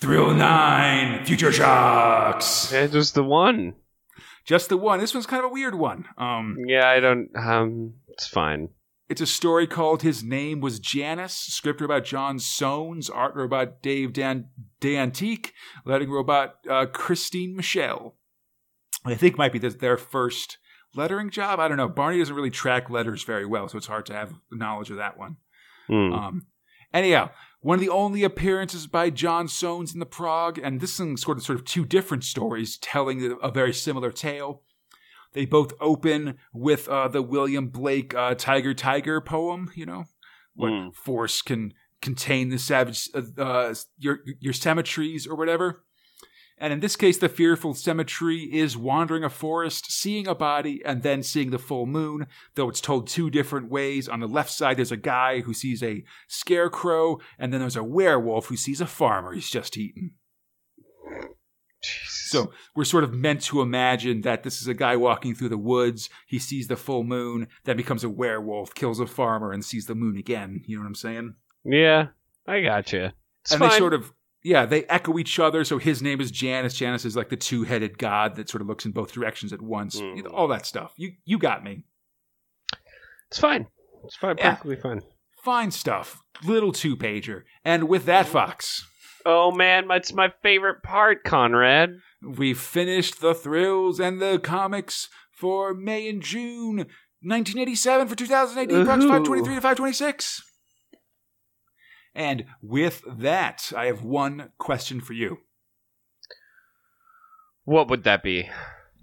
Thrill 9, Future Shocks. it was the one. Just the one. This one's kind of a weird one. Um, Yeah, I don't. Um, it's fine. it's a story called His Name Was Janice." script about John Soanes, art robot Dave Dan- D'Antique, letting robot uh, Christine Michelle. I think might be this, their first lettering job. I don't know. Barney doesn't really track letters very well, so it's hard to have knowledge of that one. Hmm. Um, anyhow, one of the only appearances by John Soanes in the Prog, and this is sort of sort of two different stories telling a, a very similar tale. They both open with uh, the William Blake uh, "Tiger Tiger" poem. You know, what Mm. force can contain the savage uh, uh, your your cemeteries or whatever. And in this case, the fearful cemetery is wandering a forest, seeing a body, and then seeing the full moon, though it's told two different ways. On the left side, there's a guy who sees a scarecrow, and then there's a werewolf who sees a farmer he's just eaten. Jesus. So we're sort of meant to imagine that this is a guy walking through the woods. He sees the full moon, then becomes a werewolf, kills a farmer, and sees the moon again. You know what I'm saying? yeah, I gotcha. It's and fine. they sort of yeah they echo each other. So his name is janus. Janus is like the two-headed god that sort of looks in both directions at once. Mm. You know, all that stuff. You you got me. It's fine. It's fine. Yeah. Perfectly fine. fine stuff. Little two-pager. And with that fox. Oh man, that's my favorite part, Conrad. we've finished the thrills and the comics for may and june. 1987 for 2000 AD Progs 523 to 526 and with that i have one question for you What would that be?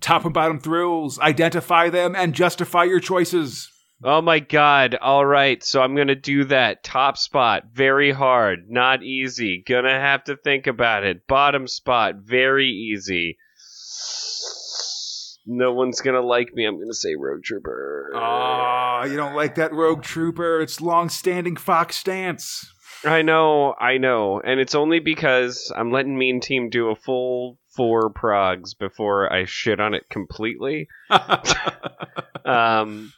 top and bottom thrills identify them and justify your choices Oh my god. All right. So I'm going to do that. Top spot, very hard, not easy. Gonna have to think about it. Bottom spot, very easy. No one's going to like me. I'm going to say Rogue Trooper. Oh, you don't like that rogue trooper. It's long-standing Fox stance. I know, I know. And it's only because I'm letting Mean Team do a full four progs before I shit on it completely. [laughs] um,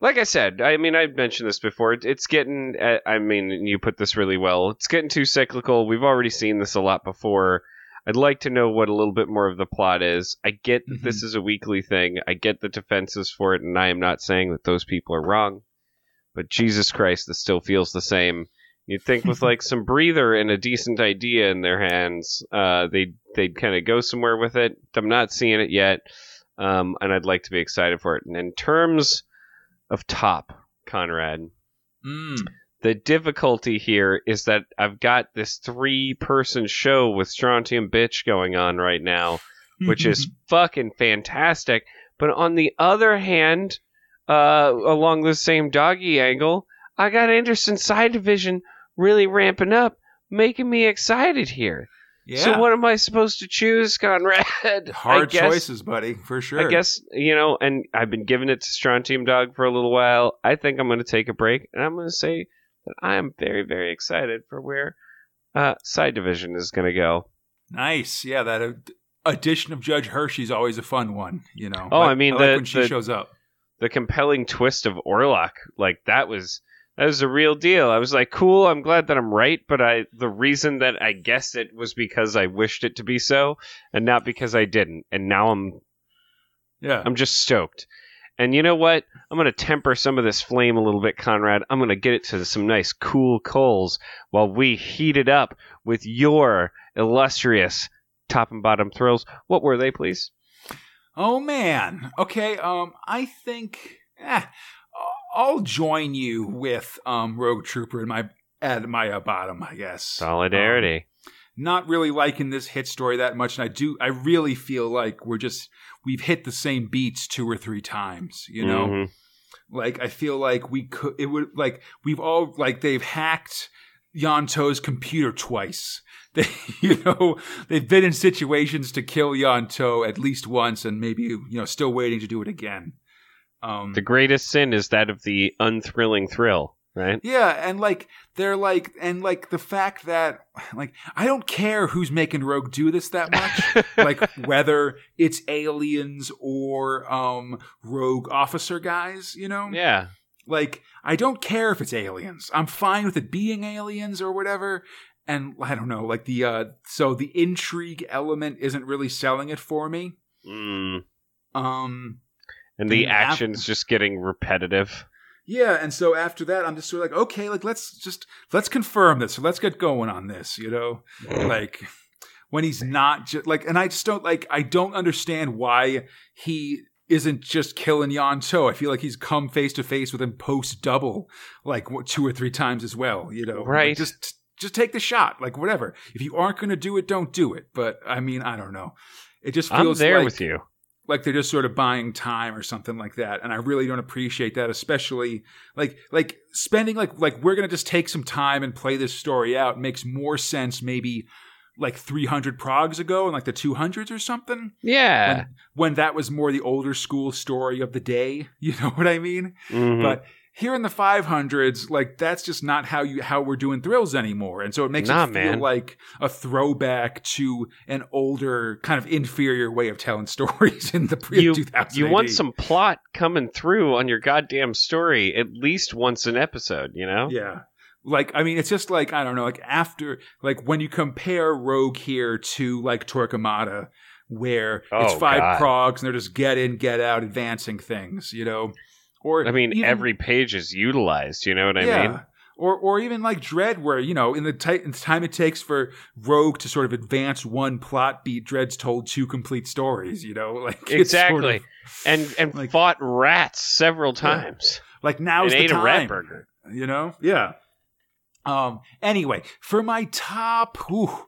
like I said, I mean, I've mentioned this before. It's getting, uh, I mean, you put this really well. It's getting too cyclical. We've already seen this a lot before. I'd like to know what a little bit more of the plot is. I get that this is a weekly thing. I get the defenses for it, and I am not saying that those people are wrong. But Jesus Christ, this still feels the same. You'd think with like some breather and a decent idea in their hands, uh, they'd they'd kind of go somewhere with it. I'm not seeing it yet, um, and I'd like to be excited for it. And in terms of top, Conrad, Mm. the difficulty here is that I've got this three person show with Strontium Bitch going on right now, which is [laughs] fucking fantastic. But on the other hand, uh, along the same doggy angle, I got Anderson Psi Division really ramping up, making me excited here. yeah. So what am I supposed to choose, Conrad? [laughs] Hard guess- choices, buddy, for sure. I guess you know, and I've been giving it to Strontium Dog for a little while. I think I'm going to take a break, and I'm going to say that I am very, very excited for where uh, Psi Division is going to go. Nice. Yeah, that ad- addition of Judge Hershey's always a fun one. You know. Oh, Like- I mean, like the- when she the- shows up. The compelling twist of Orlok, like that was that was a real deal. I was like, cool. I'm glad that I'm right, but I the reason that I guessed it was because I wished it to be so, and not because I didn't. And now I'm Yeah. I'm just stoked. And you know what? I'm going to temper some of this flame a little bit, Conrad. I'm going to get it to some nice cool coals while we heat it up with your illustrious top and bottom thrills. What were they, please? Oh man. Okay. Um, I think eh, I'll join you with um Rogue Trooper in my at my uh, bottom. I guess. Solidarity. not really liking this hit story that much and i do i really feel like we're just we've hit the same beats two or three times you know Mhm. like i feel like we could it would like we've all like they've hacked Yonto's computer twice. [laughs] They, you know, they've been in situations to kill Yanto at least once, and maybe you know, still waiting to do it again. Um, The greatest sin is that of the unthrilling thrill, right? Yeah, and like they're like and like the fact that like I don't care who's making Rogue do this that much. [laughs] like whether it's aliens or um Rogue officer guys, you know? yeah. Like I don't care if it's aliens. I'm fine with it being aliens or whatever. And I don't know, like the uh so the intrigue element isn't really selling it for me. Mm. Um And the And af- action's just getting repetitive. Yeah, and so after that, I'm just sort of like, okay, like let's just let's confirm this. So let's get going on this. You know, like when he's not just like, and I just don't like. I don't understand why he isn't just killing Yonto. I feel like he's come face to face with him post double, like what, two or three times as well. You know, Right. Like, just just take the shot, like whatever. If you aren't going to do it, don't do it. But I mean, I don't know. It just feels I'm feels there like, with you. Like they're just sort of buying time or something like that and i really don't appreciate that especially like like spending like like we're gonna just take some time and play this story out makes more sense maybe like 300 progs ago in like the 200s or something Yeah. when, when that was more the older school story of the day [laughs] you know what i mean Mhm. but here in the 500s like that's just not how you how we're doing thrills anymore and so it makes Nah, it feel man. like a throwback to an older kind of inferior way of telling [laughs] stories in the pre you 2000 you want some plot coming through on your goddamn story at least once an episode, you know? yeah like i mean it's just like i don't know like after like when you compare rogue here to like torquemada where it's oh, five God. progs and they're just get in get out advancing things you know or I mean, even- every page is utilized, you know what I mean? Or, or even like Dredd, where you know, in the, ti- in the time it takes for Rogue to sort of advance one plot beat, Dredd's told two complete stories. You know, [laughs] like it's sort Exactly. of- And and Like- fought rats several times. like now's and the ate a time. rat burger. You know, yeah. Um. Anyway, for my top, whew,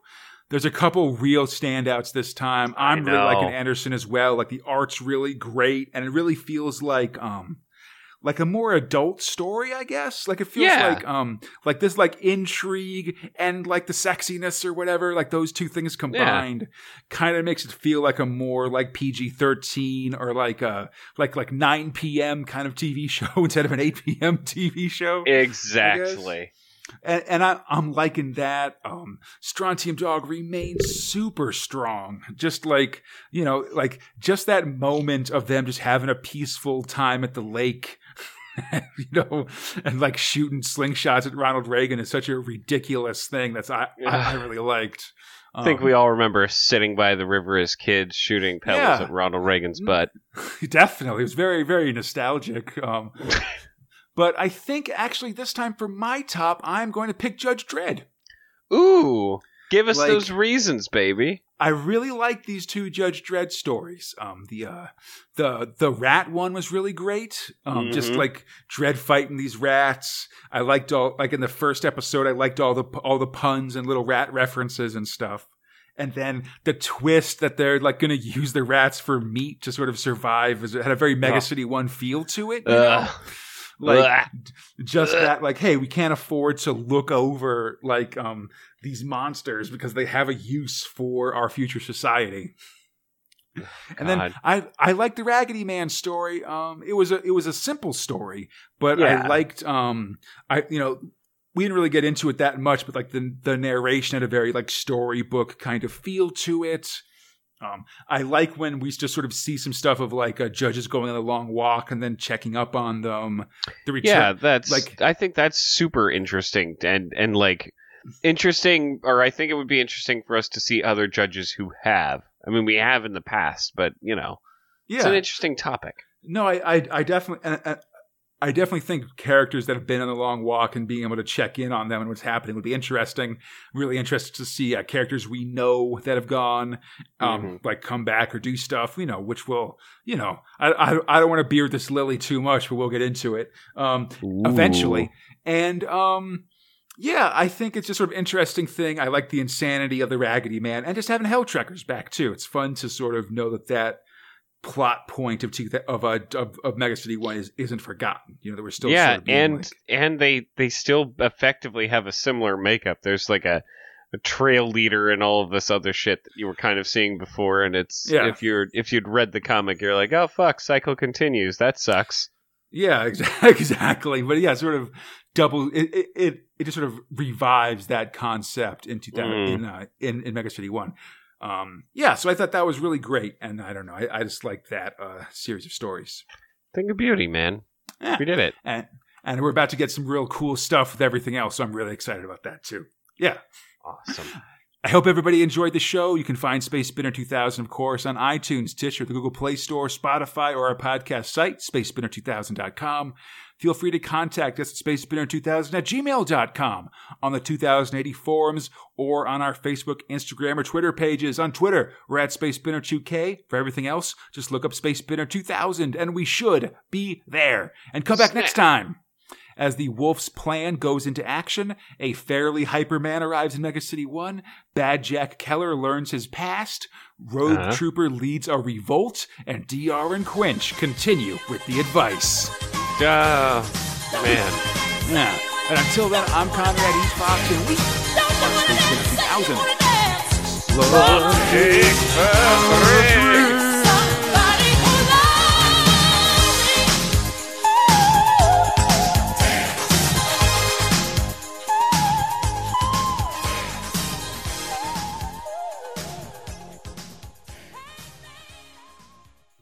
there's a couple real standouts this time. I'm really liking. Anderson as well. Like the art's really great, and it really feels like um. Like a more adult story, I guess. Like it feels Yeah. like um like this like intrigue and like the sexiness or whatever, like those two things combined kind of makes it feel like a more like PG thirteen or like a like like nine PM kind of TV [laughs] show instead of an eight PM TV show Exactly. and, and I, I'm liking that. Um, Strontium Dog remains super strong. Just like you know, like just that moment of them just having a peaceful time at the lake, [laughs] you know, and like shooting slingshots at Ronald Reagan is such a ridiculous thing. That's I I, I really liked. I think Um, we all remember sitting by the river as kids shooting pebbles Yeah. at Ronald Reagan's butt. [laughs] definitely it was very very nostalgic. Um, [laughs] but I think actually this time for my top, I'm going to pick Judge Dredd. Ooh, give us Like- those reasons, baby. I really like these two Judge Dredd stories. Um, the uh, the the rat one was really great. Um, just Mhm. like Dredd fighting these rats. I liked all like in the first episode. I liked all the all the puns and little rat references and stuff. And then the twist that they're like going to use the rats for meat to sort of survive is it had a very Mega. City One feel to it. You know? Ugh. Like just that like hey we can't afford to look over like um these monsters because they have a use for our future society and then i i liked the raggedy man story um it was a it was a simple story but Yeah. i liked um i you know we didn't really get into it that much but like the the narration had a very like storybook kind of feel to it um, I like when we just sort of see some stuff of like uh, judges going on a long walk and then checking up on them. The return, Yeah, that's like- I think that's super interesting and and like interesting or I think it would be interesting for us to see other judges who have. I mean, we have in the past, but you know, it's an interesting topic. No, I, I, I definitely, and I definitely think characters that have been on the long walk and being able to check in on them and what's happening would be interesting. Really interested to see uh, characters we know that have gone, um, Mhm. like come back or do stuff. You know, which will, you know, I, I, I don't want to beard this lily too much, but we'll get into it. Um, eventually. And um yeah, I think it's just sort of interesting thing. I like the insanity of the Raggedy Man and just having Helltrekkers back too. It's fun to sort of know that that plot point of of uh, of, of Mega City One is isn't forgotten. You know, that we're still yeah, sort of and like- and they they still effectively have a similar makeup. There's like a, a trail leader and all of this other shit that you were kind of seeing before. And it's Yeah. if you're if you'd read the comic, you're like, oh fuck, cycle continues. That sucks. yeah, [laughs] exactly. But yeah, sort of double. It it it, it just sort of revives that concept into that Mm. in uh, in in Mega City One. Um, yeah, so I thought that was really great, and I don't know, I, I just like that uh, series of stories. Thing of beauty, man. Yeah. We did it. and and we're about to get some real cool stuff with everything else. So I'm really excited about that too. Yeah. Awesome. I hope everybody enjoyed the show. You can find Space Spinner 2000, of course, on iTunes, Stitcher, the Google Play Store, Spotify, or our podcast site, spacespinner2000.com. feel free to contact us at spacespinner2000 at gmail.com, on the 2000 AD forums, or on our Facebook, Instagram, or Twitter pages. On Twitter, we're at SpaceSpinner2K. For everything else, just look up Space Spinner 2000, and we should be there. And come back next time. As the Wolf's plan goes into action, a fairly hyperman arrives in Mega City 1, Bad Jack Keller learns his past, Rogue Uh-huh. Trooper leads a revolt, and DR and Quinch continue with the advice. Oh, man. Yeah. And until then, I'm Conrad East Fox, and we are Space Spinner 2000.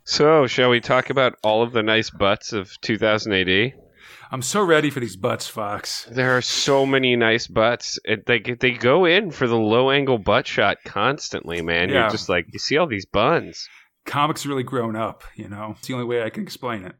So, shall we talk about all of the nice butts of 2000 AD? I'm so ready for these butts, Fox. There are so many nice butts. It, they they go in for the low angle butt shot constantly, man. Yeah. You're just like you see all these buns. Comics really grown up, you know? It's the only way I can explain it.